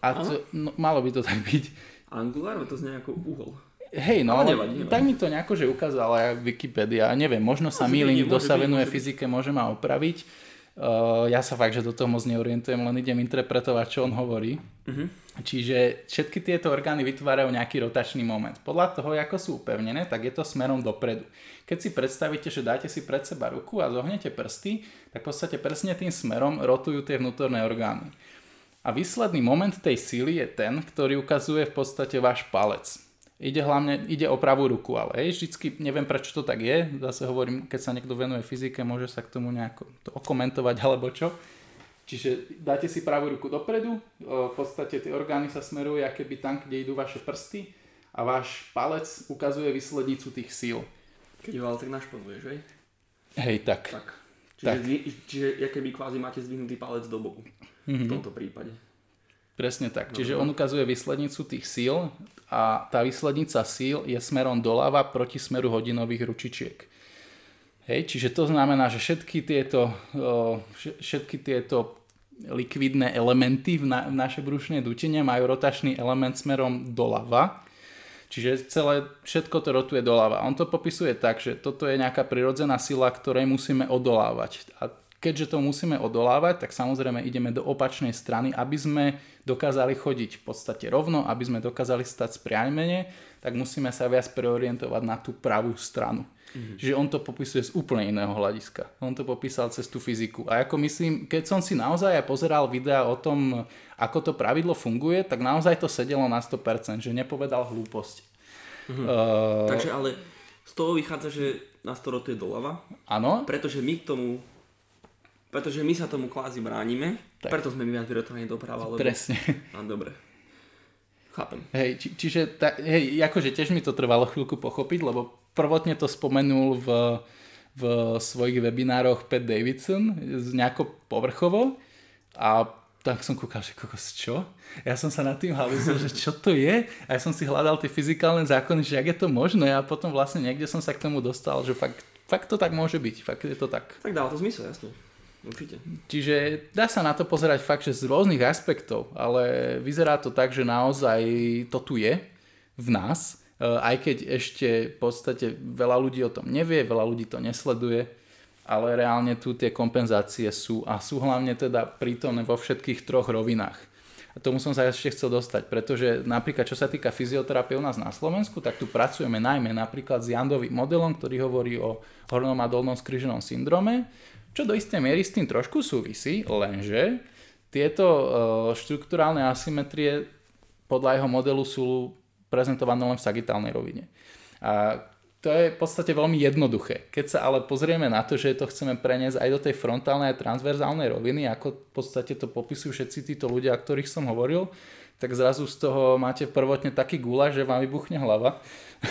a to, no, malo by to tak byť. Angular? To znie ako uhol. Hej, no, nevadí, nevadí. tak mi to nejako, že ukázala Wikipedia. Neviem, možno sa mýlim, kto sa venuje byť, fyzike, môže ma opraviť. Uh, ja sa fakt, že do toho moc neorientujem, len idem interpretovať, čo on hovorí. Uh-huh. Čiže všetky tieto orgány vytvárajú nejaký rotačný moment. Podľa toho, ako sú upevnené, tak je to smerom dopredu. Keď si predstavíte, že dáte si pred seba ruku a zohnete prsty, tak v podstate presne tým smerom rotujú tie vnútorné orgány. A výsledný moment tej síly je ten, ktorý ukazuje v podstate váš palec. Ide hlavne, ide o pravú ruku, ale hej, vždycky, neviem prečo to tak je, zase hovorím, keď sa niekto venuje fyzike, môže sa k tomu nejako to okomentovať alebo čo. Čiže dáte si pravú ruku dopredu, v podstate tie orgány sa smerujú keby tam, kde idú vaše prsty a váš palec ukazuje výslednicu tých síl. Keď ho ale tak našpavuješ, hej? Hej, tak. tak. Čiže, tak. čiže keby kvázi máte zdvihnutý palec do boku mm-hmm. v mhm. tomto prípade. Presne tak. Čiže on ukazuje výslednicu tých síl a tá výslednica síl je smerom doľava proti smeru hodinových ručičiek. Hej, čiže to znamená, že všetky tieto, všetky tieto likvidné elementy v, na, v našej brušnej dutine majú rotačný element smerom doľava. Čiže celé, všetko to rotuje doľava. On to popisuje tak, že toto je nejaká prirodzená sila, ktorej musíme odolávať. A keďže to musíme odolávať, tak samozrejme ideme do opačnej strany, aby sme dokázali chodiť v podstate rovno, aby sme dokázali stať spriamene, tak musíme sa viac preorientovať na tú pravú stranu. Mm-hmm. Čiže on to popisuje z úplne iného hľadiska. On to popísal cez tú fyziku. A ako myslím, keď som si naozaj pozeral videa o tom, ako to pravidlo funguje, tak naozaj to sedelo na 100%, že nepovedal hlúposť. Mm-hmm. Uh... Takže ale z toho vychádza, že nás to rotuje doľava. Áno. Pretože my k tomu pretože my sa tomu kvázi bránime, tak. preto sme my viac vyrotovaní doprava. Lebo... Presne. A dobre. Chápem. Hej, či, čiže ta, hej, akože tiež mi to trvalo chvíľku pochopiť, lebo prvotne to spomenul v, v svojich webinároch Pat Davidson nejako povrchovo a tak som kúkal, že kokos, čo? Ja som sa nad tým halúzil, že čo to je? A ja som si hľadal tie fyzikálne zákony, že jak je to možné a potom vlastne niekde som sa k tomu dostal, že fakt, fakt to tak môže byť, fakt je to tak. Tak dáva to zmysel, jasne. Určite. Čiže dá sa na to pozerať fakt, že z rôznych aspektov, ale vyzerá to tak, že naozaj to tu je v nás, e, aj keď ešte v podstate veľa ľudí o tom nevie, veľa ľudí to nesleduje, ale reálne tu tie kompenzácie sú a sú hlavne teda prítomné vo všetkých troch rovinách. A tomu som sa ešte chcel dostať, pretože napríklad čo sa týka fyzioterapie u nás na Slovensku, tak tu pracujeme najmä napríklad s Jandovým modelom, ktorý hovorí o hornom a dolnom skriženom syndrome, čo do istej miery s tým trošku súvisí, lenže tieto uh, štruktúrálne asymetrie podľa jeho modelu sú prezentované len v sagitálnej rovine. A to je v podstate veľmi jednoduché. Keď sa ale pozrieme na to, že to chceme preniesť aj do tej frontálnej a transverzálnej roviny, ako v podstate to popisujú všetci títo ľudia, o ktorých som hovoril, tak zrazu z toho máte prvotne taký gula, že vám vybuchne hlava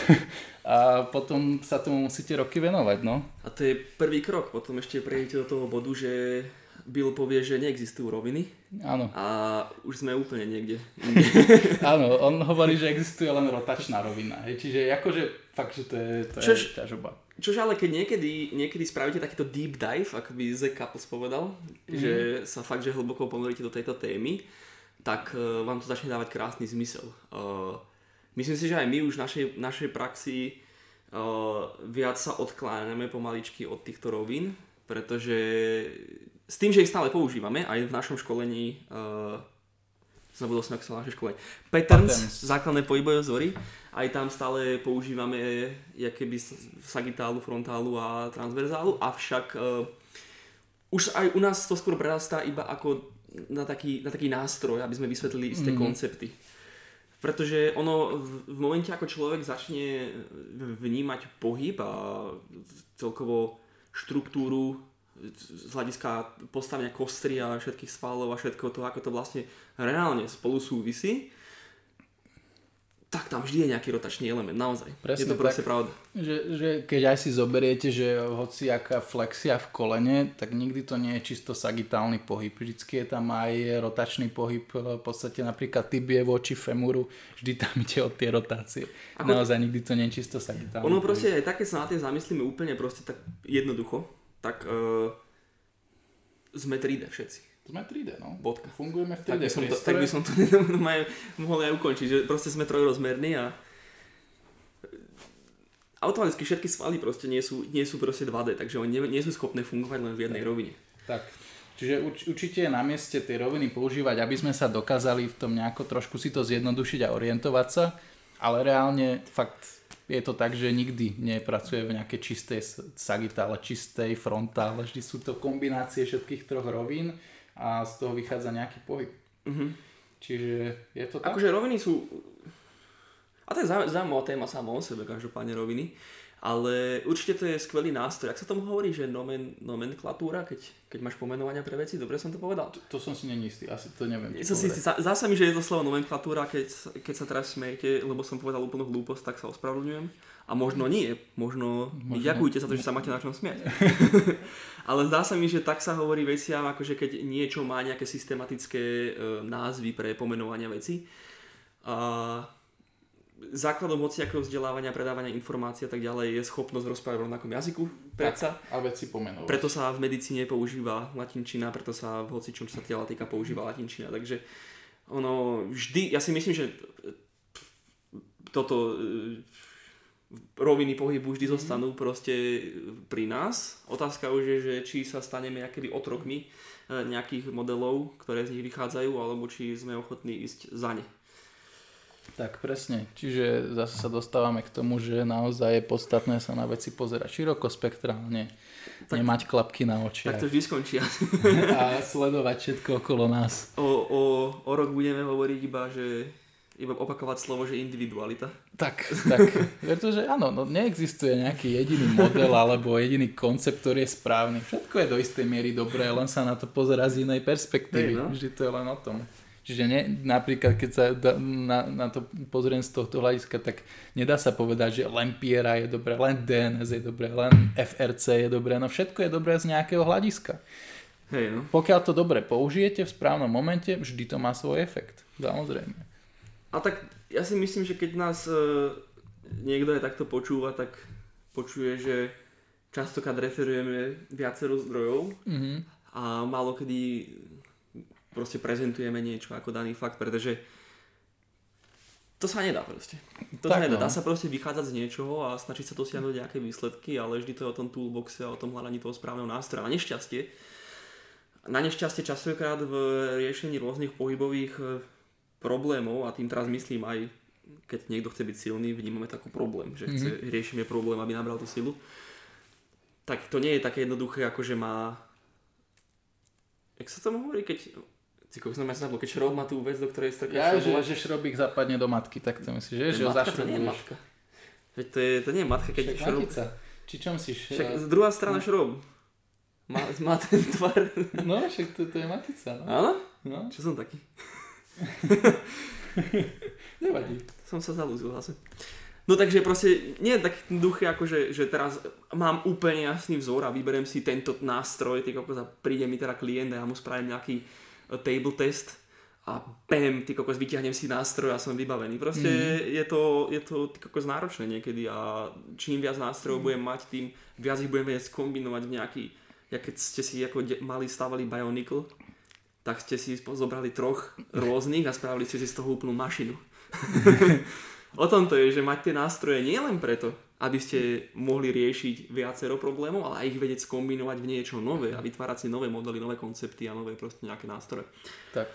a potom sa tomu musíte roky venovať. No. A to je prvý krok, potom ešte prejdete do toho bodu, že Bill povie, že neexistujú roviny. Áno. A už sme úplne niekde. Áno, on hovorí, že existuje len rotačná rovina. Hej. Čiže akože Fakt, že to je, to Čož- je ťažoba. Čož ale keď niekedy, niekedy spravíte takýto deep dive, ako by The Couples povedal, mm. že sa fakt, že hlboko ponoríte do tejto témy, tak uh, vám to začne dávať krásny zmysel. Uh, myslím si, že aj my už v našej, našej praxi uh, viac sa odkláňame pomaličky od týchto rovín, pretože s tým, že ich stále používame, aj v našom školení uh, zabudol som, ako sa naše školenie. Patterns, Patterns. základné pohybové vzory. Aj tam stále používame keby sagitálu, frontálu a transverzálu, avšak uh, už aj u nás to skôr prerastá iba ako na taký, na taký nástroj, aby sme vysvetlili isté mm. koncepty. Pretože ono v, v momente, ako človek začne vnímať pohyb a celkovo štruktúru z hľadiska postavenia kostry a všetkých svalov a všetko to, ako to vlastne reálne spolu súvisí, tak tam vždy je nejaký rotačný element, naozaj. Presne je to proste tak. pravda. Že, že keď aj si zoberiete, že hoci aká flexia v kolene, tak nikdy to nie je čisto sagitálny pohyb. Vždycky je tam aj rotačný pohyb, v podstate napríklad tibie voči femuru, vždy tam ide od tie rotácie. Ako-. Naozaj nikdy to nie je čisto sagitálny Ono pohyb. proste aj také sa na tým zamyslíme úplne proste tak jednoducho, tak uh, sme 3D všetci. Sme 3D, no. Bodka. Fungujeme v 3D Tak by som to, tak by som to mohol aj ukončiť, že proste sme trojrozmerní a automaticky všetky svaly proste nie sú, nie sú proste 2D, takže oni nie, nie sú schopné fungovať len v jednej rovine. Tak. Čiže uč, určite je na mieste tie roviny používať, aby sme sa dokázali v tom nejako trošku si to zjednodušiť a orientovať sa, ale reálne fakt je to tak, že nikdy nepracuje v nejakej čistej sagitále, čistej frontále, vždy sú to kombinácie všetkých troch rovín a z toho vychádza nejaký pohyb. Mhm. Čiže je to tak? Akože roviny sú... A to je zau- zaujímavá téma sama o sebe, každopádne roviny. Ale určite to je skvelý nástroj. Ak sa tomu hovorí, že nomen, nomenklatúra, keď, keď máš pomenovania pre veci, dobre som to povedal? To, to som si není istý, asi to neviem. Ja som si istý, zdá sa mi, že je to slovo nomenklatúra, keď, keď sa teraz smejete, lebo som povedal úplnú hlúposť, tak sa ospravedlňujem. A možno nie, možno, možno. Ďakujte za to, že sa máte na čom smiať. Ale zdá sa mi, že tak sa hovorí veciam, akože keď niečo má nejaké systematické e, názvy pre pomenovania veci. A základom hociakého vzdelávania, predávania informácií a tak ďalej je schopnosť rozprávať v rovnakom jazyku. Predsa. A veci pomenovať. Preto sa v medicíne používa latinčina, preto sa v hocičom, čo sa tela týka, používa latinčina. Takže ono vždy, ja si myslím, že toto e, roviny pohybu vždy zostanú proste pri nás. Otázka už je, že či sa staneme nejakedy otrokmi e, nejakých modelov, ktoré z nich vychádzajú, alebo či sme ochotní ísť za ne. Tak presne, čiže zase sa dostávame k tomu, že naozaj je podstatné sa na veci pozerať širokospektrálne, Tak- nemať klapky na Tak očiach to vždy skončí. a sledovať všetko okolo nás. O, o, o rok budeme hovoriť iba, že iba opakovať slovo, že individualita. Tak, tak, pretože áno, no neexistuje nejaký jediný model alebo jediný koncept, ktorý je správny. Všetko je do istej miery dobré, len sa na to pozera z inej perspektívy. Hej, no. Vždy to je len o tom. Čiže ne, napríklad, keď sa da, na, na to pozriem z tohto hľadiska, tak nedá sa povedať, že len Piera je dobré, len DNS je dobré, len FRC je dobré, no všetko je dobré z nejakého hľadiska. Hej, no. Pokiaľ to dobre použijete v správnom momente, vždy to má svoj efekt. Samozrejme. A tak ja si myslím, že keď nás e, niekto aj takto počúva, tak počuje, že častokrát referujeme viacero zdrojov Mhm. a málo kedy proste prezentujeme niečo ako daný fakt, pretože to sa nedá proste. To sa Tak, nedá. no. Dá sa proste vychádzať z niečoho a snažiť sa dosiahnuť nejaké výsledky, ale vždy to je o tom toolboxe a o tom hľadaní toho správneho nástroja. Na nešťastie, na nešťastie častokrát v riešení rôznych pohybových e, problémov, a tým teraz myslím aj keď niekto chce byť silný, vnímame to ako problém, že chce, mm-hmm. riešime problém, aby nabral tú silu. Tak to nie je také jednoduché, ako že má... Jak sa tomu hovorí, keď... Kokos, normálne sa keď šrob má tú vec, do ktorej strkáš Ja, že, šroubovať. že šrobík zapadne do matky, tak to myslíš, že? Že matka, to nie je zašrobuješ. matka. Veď to, je, to nie je matka, keď Však šrob... matica. Či čo myslíš? Však druhá strana šrob. Má, má ten tvar. No, však to, to je matica, no. Áno? no. Čo som taký? Nevadí. Som sa zalúzil zase. No takže proste nie je tak duché, ako že, že teraz mám úplne jasný vzor a vyberiem si tento nástroj, ty kokos a príde mi teda klient a ja mu spravím nejaký e, table test a bam, ty kokos, vyťahnem si nástroj a som vybavený. Proste mm. je to, je to ty kokos náročné niekedy a čím viac nástrojov mm. budem mať, tým viac ich budem vedieť skombinovať v nejaký, ja keď ste si ako de- mali stavali Bionicle, tak ste si zobrali troch rôznych a spravili ste si z toho úplnú mašinu. o tom to je, že mať tie nástroje nie len preto, aby ste mohli riešiť viacero problémov, ale aj ich vedieť skombinovať v niečo nové a vytvárať si nové modely, nové koncepty a nové proste nejaké nástroje. Tak.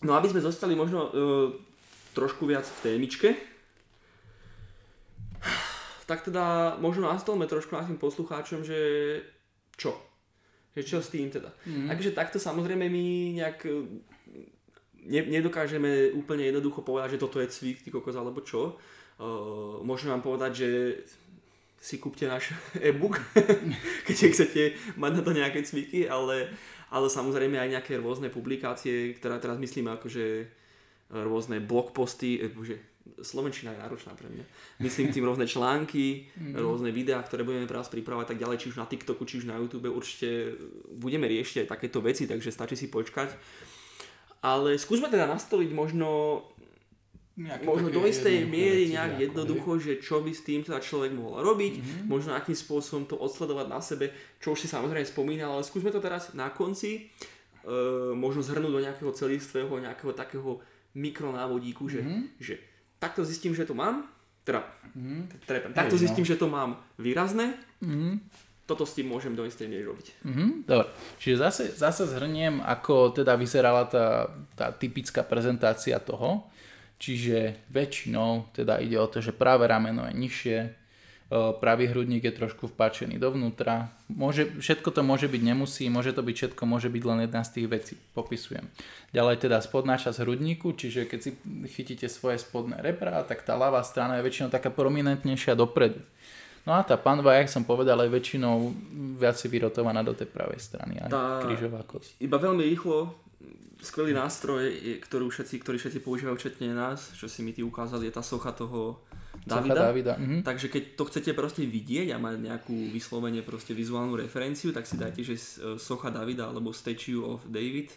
No aby sme zostali možno uh, trošku viac v témičke, tak teda možno nastolme trošku našim poslucháčom, že čo? Že čo s tým teda? Mm-hmm. Takže takto samozrejme my nejak ne, nedokážeme úplne jednoducho povedať, že toto je cvik, ty kokos, alebo čo. Uh, môžem vám povedať, že si kúpte náš e-book, keď chcete mať na to nejaké cviky, ale, ale samozrejme aj nejaké rôzne publikácie, ktoré teraz myslím akože rôzne blogposty, bože, Slovenčina je náročná pre mňa. Myslím tým rôzne články, mm. rôzne videá, ktoré budeme pre vás pripravovať tak ďalej, či už na TikToku, či už na YouTube, určite budeme riešiť aj takéto veci, takže stačí si počkať. Ale skúsme teda nastoliť možno Nejaké možno do istej miery nejak jednoducho, je? že čo by s tým teda človek mohol robiť, mm-hmm. možno akým spôsobom to odsledovať na sebe, čo už si samozrejme spomínal, ale skúsme to teraz na konci e, možno zhrnúť do nejakého celistvého, nejakého takého mikronávodíku, že, mm-hmm. že takto zistím, že to mám, teda, trepem, takto Hej, zistím, no. že to mám výrazné, mm-hmm. toto s tým môžem do istej miery robiť. Mm-hmm. Dobre, čiže zase, zase zhrniem, ako teda vyzerala tá, tá typická prezentácia toho, Čiže väčšinou teda ide o to, že práve rameno je nižšie, pravý hrudník je trošku vpáčený dovnútra. Môže, všetko to môže byť, nemusí, môže to byť všetko, môže byť len jedna z tých vecí. Popisujem. Ďalej teda spodná časť hrudníku, čiže keď si chytíte svoje spodné rebra, tak tá ľavá strana je väčšinou taká prominentnejšia dopredu. No a tá panva, jak som povedal, je väčšinou viac vyrotovaná do tej pravej strany, aj tá, krížová kosť. Iba veľmi rýchlo skvelý nástroj, ktorú všetci, ktorý všetci používajú, včetne nás, čo si mi ty ukázali, je tá socha toho Davida. Davida. Mhm. Takže keď to chcete proste vidieť a mať nejakú vyslovene proste vizuálnu referenciu, tak si dajte, že socha Davida alebo Statue of David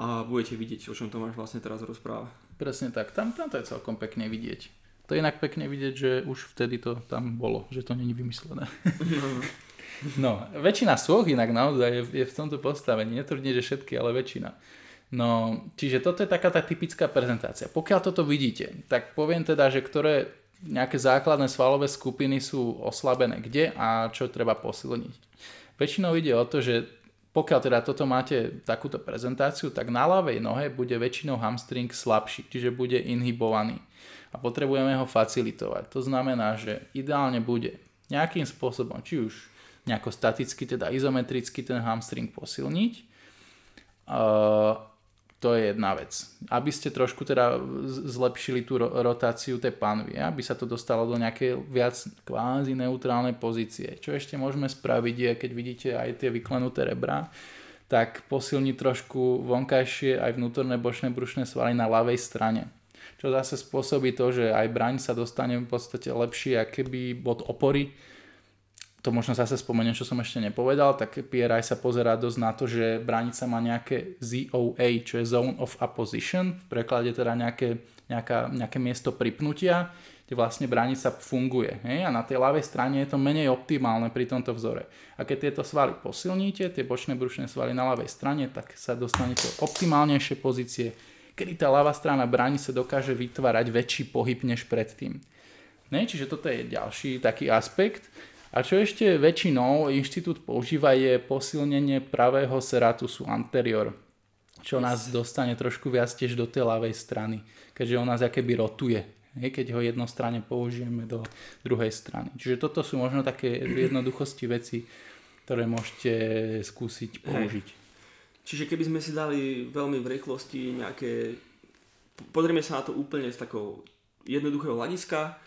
a budete vidieť, o čom Tomáš vlastne teraz rozpráva. Presne tak, tam, tam to je celkom pekne vidieť. To je inak pekne vidieť, že už vtedy to tam bolo, že to není vymyslené. No. No, väčšina soch inak naozaj je, je v tomto postavení. Netvrdím, že všetky, ale väčšina. No, čiže toto je taká tá typická prezentácia. Pokiaľ toto vidíte, tak poviem teda, že ktoré nejaké základné svalové skupiny sú oslabené kde a čo treba posilniť. Väčšinou ide o to, že pokiaľ teda toto máte takúto prezentáciu, tak na ľavej nohe bude väčšinou hamstring slabší, čiže bude inhibovaný a potrebujeme ho facilitovať. To znamená, že ideálne bude nejakým spôsobom, či už nejako staticky, teda izometricky ten hamstring posilniť. To je jedna vec. Aby ste trošku teda zlepšili tú rotáciu tej panvy, aby sa to dostalo do nejakej viac kvázi neutrálnej pozície. Čo ešte môžeme spraviť je, keď vidíte aj tie vyklenuté rebra, tak posilniť trošku vonkajšie aj vnútorné bočné brušné svaly na ľavej strane. Čo zase spôsobí to, že aj braň sa dostane v podstate lepšie, keby bod opory, to možno zase spomeniem, čo som ešte nepovedal, tak PRI sa pozerá dosť na to, že bránica má nejaké ZOA, čo je Zone of Opposition, v preklade teda nejaké, nejaká, nejaké miesto pripnutia, kde vlastne bránica funguje. Hej? A na tej ľavej strane je to menej optimálne pri tomto vzore. A keď tieto svaly posilníte, tie bočné brušné svaly na ľavej strane, tak sa dostanete do optimálnejšie pozície, kedy tá ľavá strana bránice dokáže vytvárať väčší pohyb než predtým. Ne? Čiže toto je ďalší taký aspekt. A čo ešte väčšinou inštitút používa je posilnenie pravého seratusu anterior, čo nás dostane trošku viac tiež do tej ľavej strany, keďže on nás akéby rotuje, keď ho jednostranne použijeme do druhej strany. Čiže toto sú možno také jednoduchosti veci, ktoré môžete skúsiť použiť. Hej. Čiže keby sme si dali veľmi v rýchlosti nejaké... Pozrieme sa na to úplne z takého jednoduchého hľadiska,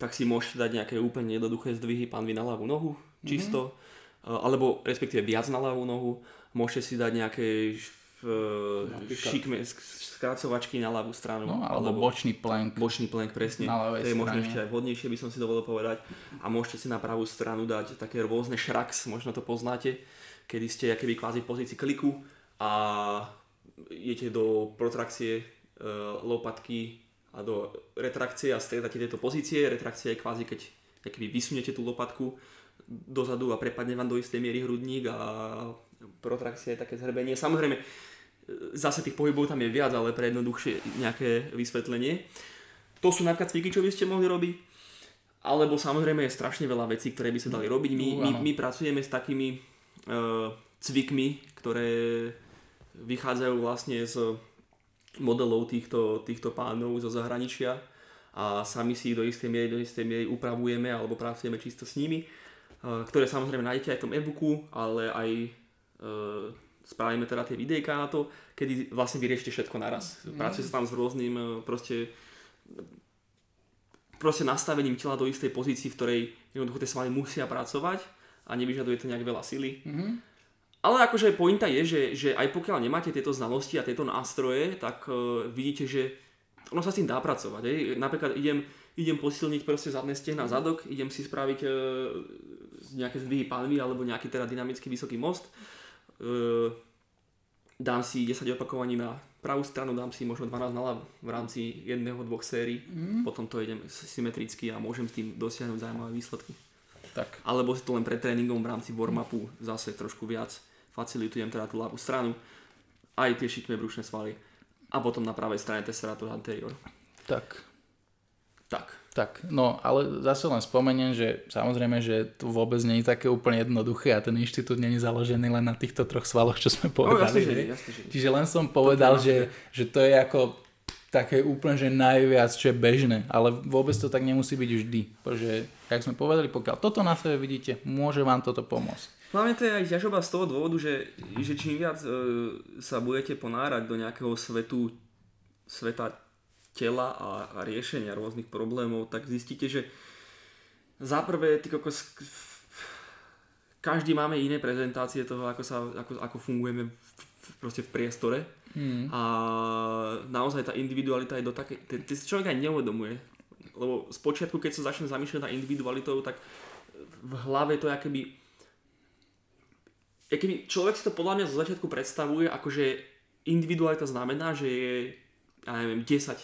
tak si môžete dať nejaké úplne jednoduché zdvihy panvy na ľavú nohu, mhm. čisto, mm-hmm. alebo respektíve viac na ľavú nohu. Môžete si dať nejaké šikme, skracovačky na ľavú stranu. No, alebo, alebo bočný plank. Bočný plank, presne. Na to je možno ešte aj vhodnejšie, by som si dovolil povedať. A môžete si na pravú stranu dať také rôzne šrax, možno to poznáte, kedy ste akéby kvázi v pozícii kliku a idete do protrakcie e, lopatky a do retrakcie a striedate tieto pozície. Retrakcia je kvázi, keď keby vysunete tú lopatku dozadu a prepadne vám do istej miery hrudník a protrakcia je také zhrbenie. Samozrejme, e, zase tých pohybov tam je viac, ale pre jednoduchšie nejaké vysvetlenie. To sú napríklad cviky, čo by ste mohli robiť. Alebo samozrejme je strašne veľa vecí, ktoré by sa dali robiť. My, my, my pracujeme s takými uh, cvikmi, ktoré vychádzajú vlastne z modelov týchto, týchto pánov zo zahraničia a sami si ich do istej miery, do istej miery upravujeme alebo pracujeme čisto s nimi, ktoré samozrejme nájdete aj v tom e-booku, ale aj e, spravíme teda tie videjka na to, kedy vlastne vyriešite všetko naraz. Mm. Pracuje sa tam s rôznym e, proste proste nastavením tela do istej pozícii, v ktorej jednoducho tie svaly musia pracovať a nevyžaduje to nejak veľa sily. Mm-hmm. Ale akože pointa je, že, že aj pokiaľ nemáte tieto znalosti a tieto nástroje, tak uh, vidíte, že ono sa s tým dá pracovať. Hej. Napríklad idem, idem posilniť proste zadné stehna zadok, idem si spraviť uh, nejaké zdvihy palmy alebo nejaký teda dynamický vysoký most. Uh, dám si 10 opakovaní na pravú stranu, dám si možno 12 na ľavo v rámci jedného, dvoch sérií. Mm. Potom to idem symetricky a môžem s tým dosiahnuť zaujímavé výsledky. Tak. Alebo si to len pred tréningom v rámci warm-upu zase trošku viac facilitujem teda tú ľavú stranu, aj tie šikmé brušné svaly a potom na pravej strane tesserator anterior. Tak. Tak. Tak, no ale zase len spomeniem, že samozrejme, že to vôbec nie je také úplne jednoduché a ten inštitút nie je založený len na týchto troch svaloch, čo sme povedali. No, jasne, že, jasne, že. Čiže len som povedal, že, že to je ako také úplne, že najviac, čo je bežné, ale vôbec to tak nemusí byť vždy. Pretože, jak sme povedali, pokiaľ toto na sebe vidíte, môže vám toto pomôcť. Hlavne to je aj ťažoba z toho dôvodu, že, že čím viac e, sa budete ponárať do nejakého svetu, sveta tela a, a riešenia rôznych problémov, tak zistíte, že za prvé, ty kokos, každý máme iné prezentácie toho, ako, sa, ako, ako fungujeme v, v, proste v priestore. Mm. A naozaj tá individualita je do také... Ty si človek aj neuvedomuje. Lebo z počiatku, keď sa začne zamýšľať na individualitou, tak v hlave to je akoby keby človek si to podľa mňa zo začiatku predstavuje, akože individualita znamená, že je, ja neviem, 10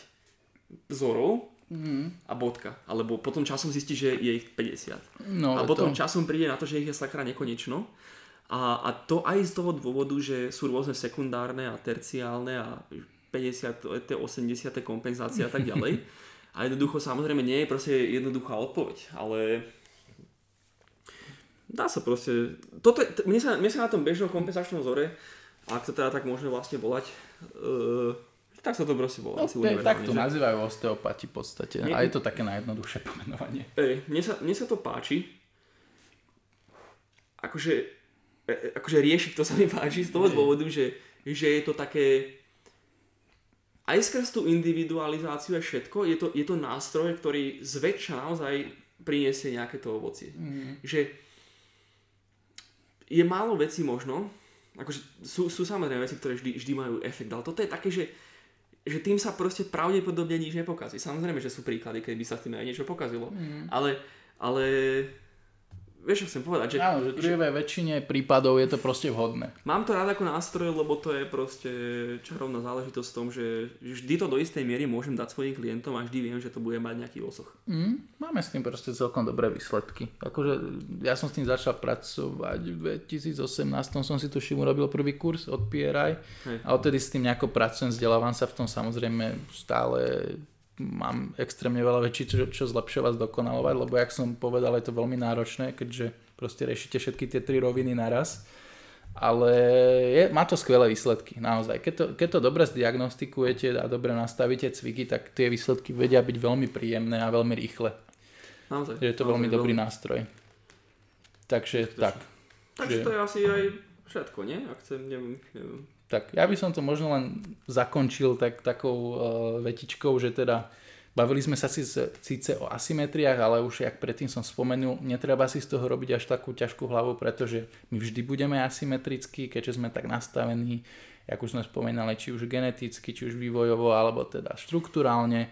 vzorov mm. a bodka. Alebo potom časom zistí, že je ich 50. No, a potom to... časom príde na to, že ich je sakra nekonečno. A, a to aj z toho dôvodu, že sú rôzne sekundárne a terciálne a 50, 80 kompenzácie a tak ďalej. A jednoducho samozrejme nie je proste jednoduchá odpoveď, ale dá sa proste, toto je, mne, sa, mne sa na tom bežnom kompenzačnom vzore, ak to teda tak môžeme vlastne volať, uh, tak sa to proste volá. No, asi tak to že... nazývajú osteopati v podstate. Nie, a je to také najjednoduchšie pomenovanie. Ej, mne, sa, mne sa to páči. Akože, e, e, akože riešiť to sa mi páči z toho dôvodu, že, že je to také aj skrz tú individualizáciu a všetko, je to, je to nástroj, ktorý zväčša naozaj priniesie nejaké to ovocie. Mm. Že je málo vecí možno, akože sú, sú samozrejme veci, ktoré vždy, vždy majú efekt, ale toto je také, že, že tým sa proste pravdepodobne nič nepokazí. Samozrejme, že sú príklady, keď by sa tým aj niečo pokazilo, mm. ale, ale vieš, čo chcem povedať? Že, Áno, že v väčšine prípadov je to proste vhodné. Mám to rád ako nástroj, lebo to je proste čarovná záležitosť v tom, že vždy to do istej miery môžem dať svojim klientom a vždy viem, že to bude mať nejaký osoch. Mm, máme s tým proste celkom dobré výsledky. Akože ja som s tým začal pracovať v 2018, som si tuším urobil prvý kurz od PRI Hej. a odtedy s tým nejako pracujem, vzdelávam sa v tom samozrejme stále mám extrémne veľa vecí, čo, čo zlepšovať, zdokonalovať, lebo jak som povedal, je to veľmi náročné, keďže proste riešite všetky tie tri roviny naraz. Ale je, má to skvelé výsledky, naozaj. Keď to, keď to dobre zdiagnostikujete a dobre nastavíte cviky, tak tie výsledky vedia byť veľmi príjemné a veľmi rýchle. Naozaj. Je to naozaj veľmi dobrý veľmi... nástroj. Takže tak. Takže že... to je asi aj všetko, nie? Ak chcem, neviem, neviem. Tak ja by som to možno len zakončil tak, takou uh, vetičkou, že teda bavili sme sa síce o asymetriách, ale už jak predtým som spomenul, netreba si z toho robiť až takú ťažkú hlavu, pretože my vždy budeme asymetrickí, keďže sme tak nastavení, ako už sme spomínali, či už geneticky, či už vývojovo, alebo teda štruktúrálne.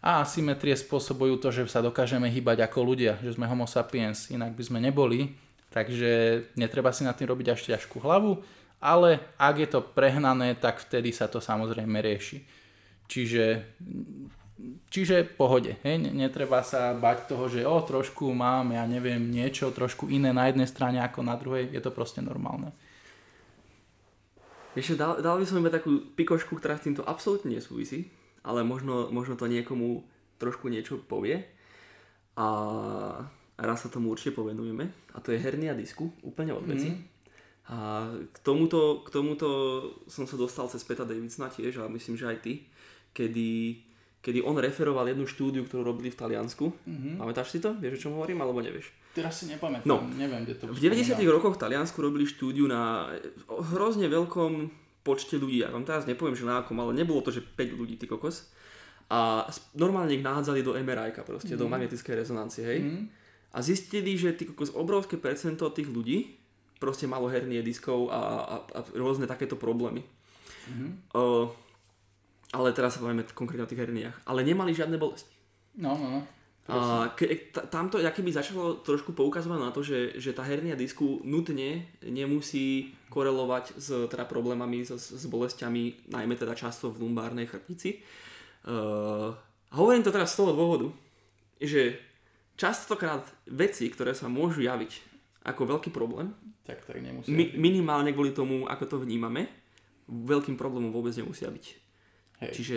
A asymetrie spôsobujú to, že sa dokážeme hýbať ako ľudia, že sme homo sapiens, inak by sme neboli. Takže netreba si na tým robiť až ťažkú hlavu ale ak je to prehnané, tak vtedy sa to samozrejme rieši. Čiže, čiže pohode. Hej? Netreba sa bať toho, že o, trošku mám, ja neviem, niečo trošku iné na jednej strane ako na druhej. Je to proste normálne. Ešte dal, dal by som iba takú pikošku, ktorá s týmto absolútne nesúvisí, ale možno, možno to niekomu trošku niečo povie. A raz sa tomu určite povenujeme. A to je hernia disku, úplne od veci. Mm. A k tomuto, k tomuto som sa dostal cez Peta Davidsona tiež, ale myslím, že aj ty, kedy, kedy on referoval jednu štúdiu, ktorú robili v Taliansku. Mm-hmm. Pamätáš si to? Vieš, o čom hovorím, alebo nevieš? Teraz si nepamätám, no, neviem, kde to V 90 rokoch v Taliansku robili štúdiu na hrozne veľkom počte ľudí. Ja vám teraz nepoviem, že na akom, ale nebolo to, že 5 ľudí, ty kokos. A normálne ich nahádzali do MRI, proste, mm-hmm. do mhm. magnetickej rezonancie, hej. Mm-hmm. A zistili, že ty kokos obrovské percento tých ľudí proste malo hernie diskov a, a, a rôzne takéto problémy. Mm-hmm. Uh, ale teraz sa povieme konkrétne o tých herniách. Ale nemali žiadne bolesti. No, no, no. A ke, t- tamto by začalo trošku poukazovať na to, že, že tá hernia disku nutne nemusí korelovať s teda problémami, s, s bolestiami, najmä teda často v lumbárnej chrbtici. Uh, hovorím to teraz z toho dôvodu, že častokrát veci, ktoré sa môžu javiť ako veľký problém, tak, tak nemusí mi, minimálne kvôli tomu, ako to vnímame, veľkým problémom vôbec nemusia byť. Hej. Čiže...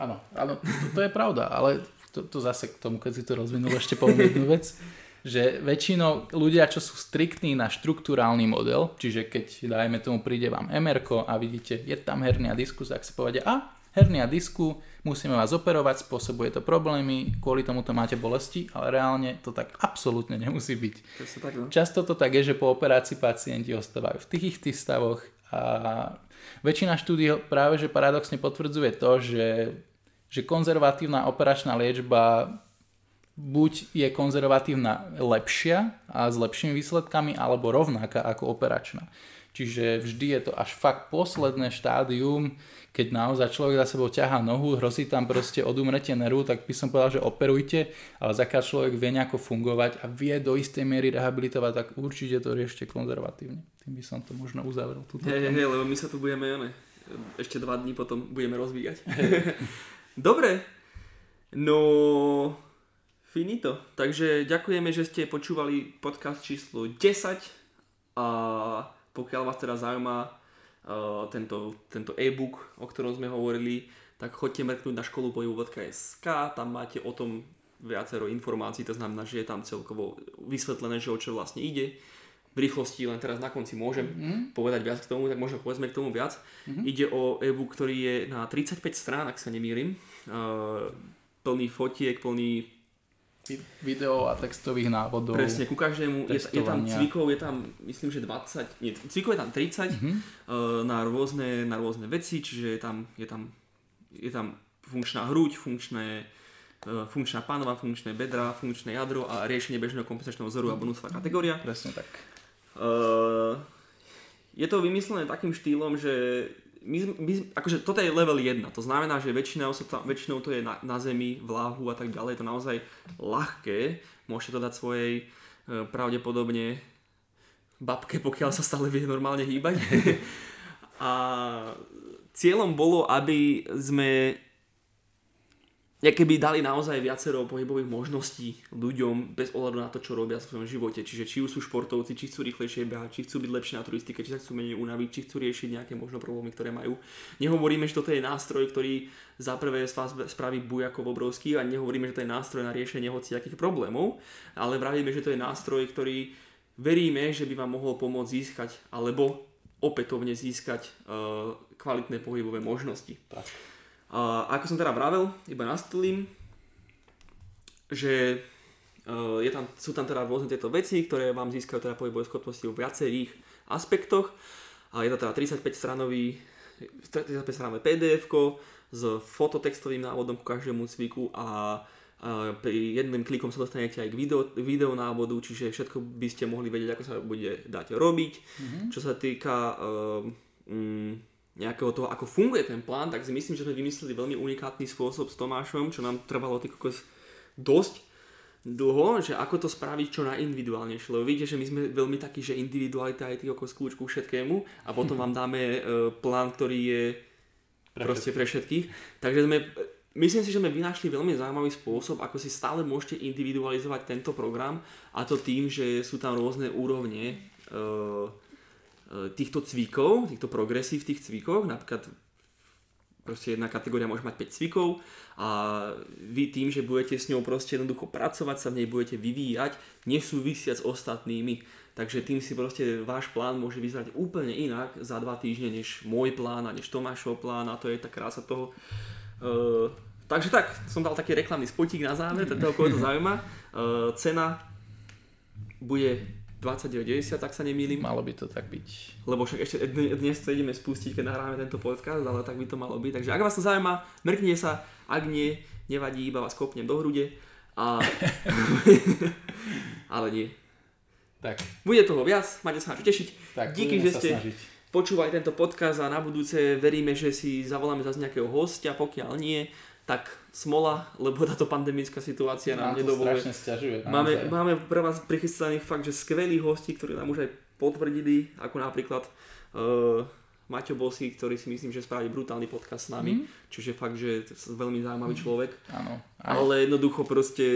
Áno, áno to, to je pravda, ale to, to zase k tomu, keď si to rozvinul, ešte poviem jednu vec, že väčšinou ľudia, čo sú striktní na štruktúrálny model, čiže keď dajme tomu príde vám MR a vidíte, je tam hernia diskus, ak sa povedia, a hernia disku, musíme vás operovať, spôsobuje to problémy, kvôli tomu to máte bolesti, ale reálne to tak absolútne nemusí byť. To tak, no. Často to tak je, že po operácii pacienti ostávajú v tých tých stavoch a väčšina štúdí práve že paradoxne potvrdzuje to, že, že konzervatívna operačná liečba buď je konzervatívna lepšia a s lepšími výsledkami, alebo rovnaká ako operačná. Čiže vždy je to až fakt posledné štádium, keď naozaj človek za sebou ťahá nohu, hrozí tam proste odumretie nervu, tak by som povedal, že operujte, ale zakiaľ človek vie nejako fungovať a vie do istej miery rehabilitovať, tak určite to riešte konzervatívne. Tým by som to možno uzavrel. Hej, hej, hej, lebo my sa tu budeme, ne, ešte dva dní potom budeme rozvíjať. Dobre, no finito. Takže ďakujeme, že ste počúvali podcast číslo 10 a pokiaľ vás teda zaujíma tento, tento e-book, o ktorom sme hovorili, tak choďte mrknúť na školu pohybu.sk, tam máte o tom viacero informácií, to znamená, že je tam celkovo vysvetlené, že o čo vlastne ide. V rýchlosti len teraz na konci môžem mm. povedať viac k tomu, tak možno povedzme k tomu viac. Mm-hmm. Ide o e-book, ktorý je na 35 strán, ak sa nemýlim. Uh, plný fotiek, plný video a textových návodov. Presne, ku každému je, je tam cvikov, je tam myslím, že 20, nie, cvikov je tam 30 mm-hmm. uh, na, rôzne, na rôzne veci, čiže je tam, je tam, je tam funkčná hruď, funkčné, uh, funkčná pánova, funkčné bedra, funkčné jadro a riešenie bežného kompenzačného vzoru a bonusová kategória. Presne tak. Uh, je to vymyslené takým štýlom, že my, my, akože toto je level 1, to znamená, že väčšinou, sa tam, väčšinou to je na, na zemi, v a tak ďalej, je to naozaj ľahké, môžete to dať svojej e, pravdepodobne babke, pokiaľ sa stále vie normálne hýbať. a cieľom bolo, aby sme keby dali naozaj viacero pohybových možností ľuďom bez ohľadu na to, čo robia v svojom živote. Čiže či už sú športovci, či chcú rýchlejšie behať, či chcú byť lepšie na turistike, či sa chcú menej unaviť, či chcú riešiť nejaké možno problémy, ktoré majú. Nehovoríme, že toto je nástroj, ktorý za prvé z vás spraví bujakov obrovský a nehovoríme, že to je nástroj na riešenie hociakých problémov, ale vravíme, že to je nástroj, ktorý veríme, že by vám mohol pomôcť získať alebo opätovne získať uh, kvalitné pohybové možnosti. Tak. A ako som teda vravel, iba nastolím, že uh, je tam, sú tam teda rôzne tieto veci, ktoré vám získajú teda pohybové schopnosti v viacerých aspektoch. A je to teda 35 stranový 35 stranové pdf s fototextovým návodom ku každému cviku a pri jedným klikom sa dostanete aj k video, video návodu, čiže všetko by ste mohli vedieť, ako sa bude dať robiť. Mm-hmm. Čo sa týka um, nejakého toho, ako funguje ten plán, tak si myslím, že sme vymysleli veľmi unikátny spôsob s Tomášom, čo nám trvalo kokos dosť. dlho, že ako to spraviť čo najindividuálnejšie. Lebo vidíte, že my sme veľmi takí, že individualita je tých ako kľúč ku všetkému a potom vám dáme uh, plán, ktorý je pre proste pre všetkých. Takže sme, myslím si, že sme vynašli veľmi zaujímavý spôsob, ako si stále môžete individualizovať tento program a to tým, že sú tam rôzne úrovne uh, týchto cvíkov, týchto progresí v tých cvíkoch, napríklad proste jedna kategória môže mať 5 cvikov a vy tým, že budete s ňou proste jednoducho pracovať, sa v nej budete vyvíjať, nesúvisia s ostatnými. Takže tým si proste váš plán môže vyzerať úplne inak za dva týždne, než môj plán a než Tomášov plán a to je tá krása toho. Uh, takže tak, som dal taký reklamný spotík na záver, teda koho to zaujíma. Uh, cena bude 29,90, tak sa nemýlim. Malo by to tak byť. Lebo však ešte dnes to ideme spustiť, keď nahráme tento podcast, ale tak by to malo byť. Takže ak vás to zaujíma, mrknite sa, ak nie, nevadí, iba vás kopnem do hrude. A... ale nie. Tak. Bude toho viac, máte sa na čo tešiť. Tak, Díky, že ste snažiť. počúvali tento podcast a na budúce veríme, že si zavoláme zase nejakého hostia, pokiaľ nie, tak smola, lebo táto pandemická situácia nám, nám nedovoluje. strašne stiažuje. Máme, máme pre vás prichystaných fakt, že skvelí hosti, ktorí nám už aj potvrdili, ako napríklad uh, Maťo Bosy, ktorý si myslím, že spraví brutálny podcast s nami, mm. čiže fakt, že veľmi zaujímavý mm. človek. Áno. Ale jednoducho proste...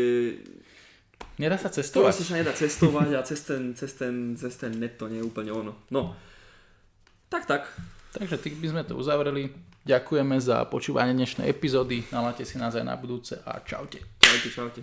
Nedá sa cestovať. To sa nedá cestovať a cez ten, cez, ten, cez ten net to nie je úplne ono. No, tak tak. Takže tým by sme to uzavreli. Ďakujeme za počúvanie dnešnej epizódy. Naláte si nás aj na budúce a čaute. Čaute, čaute.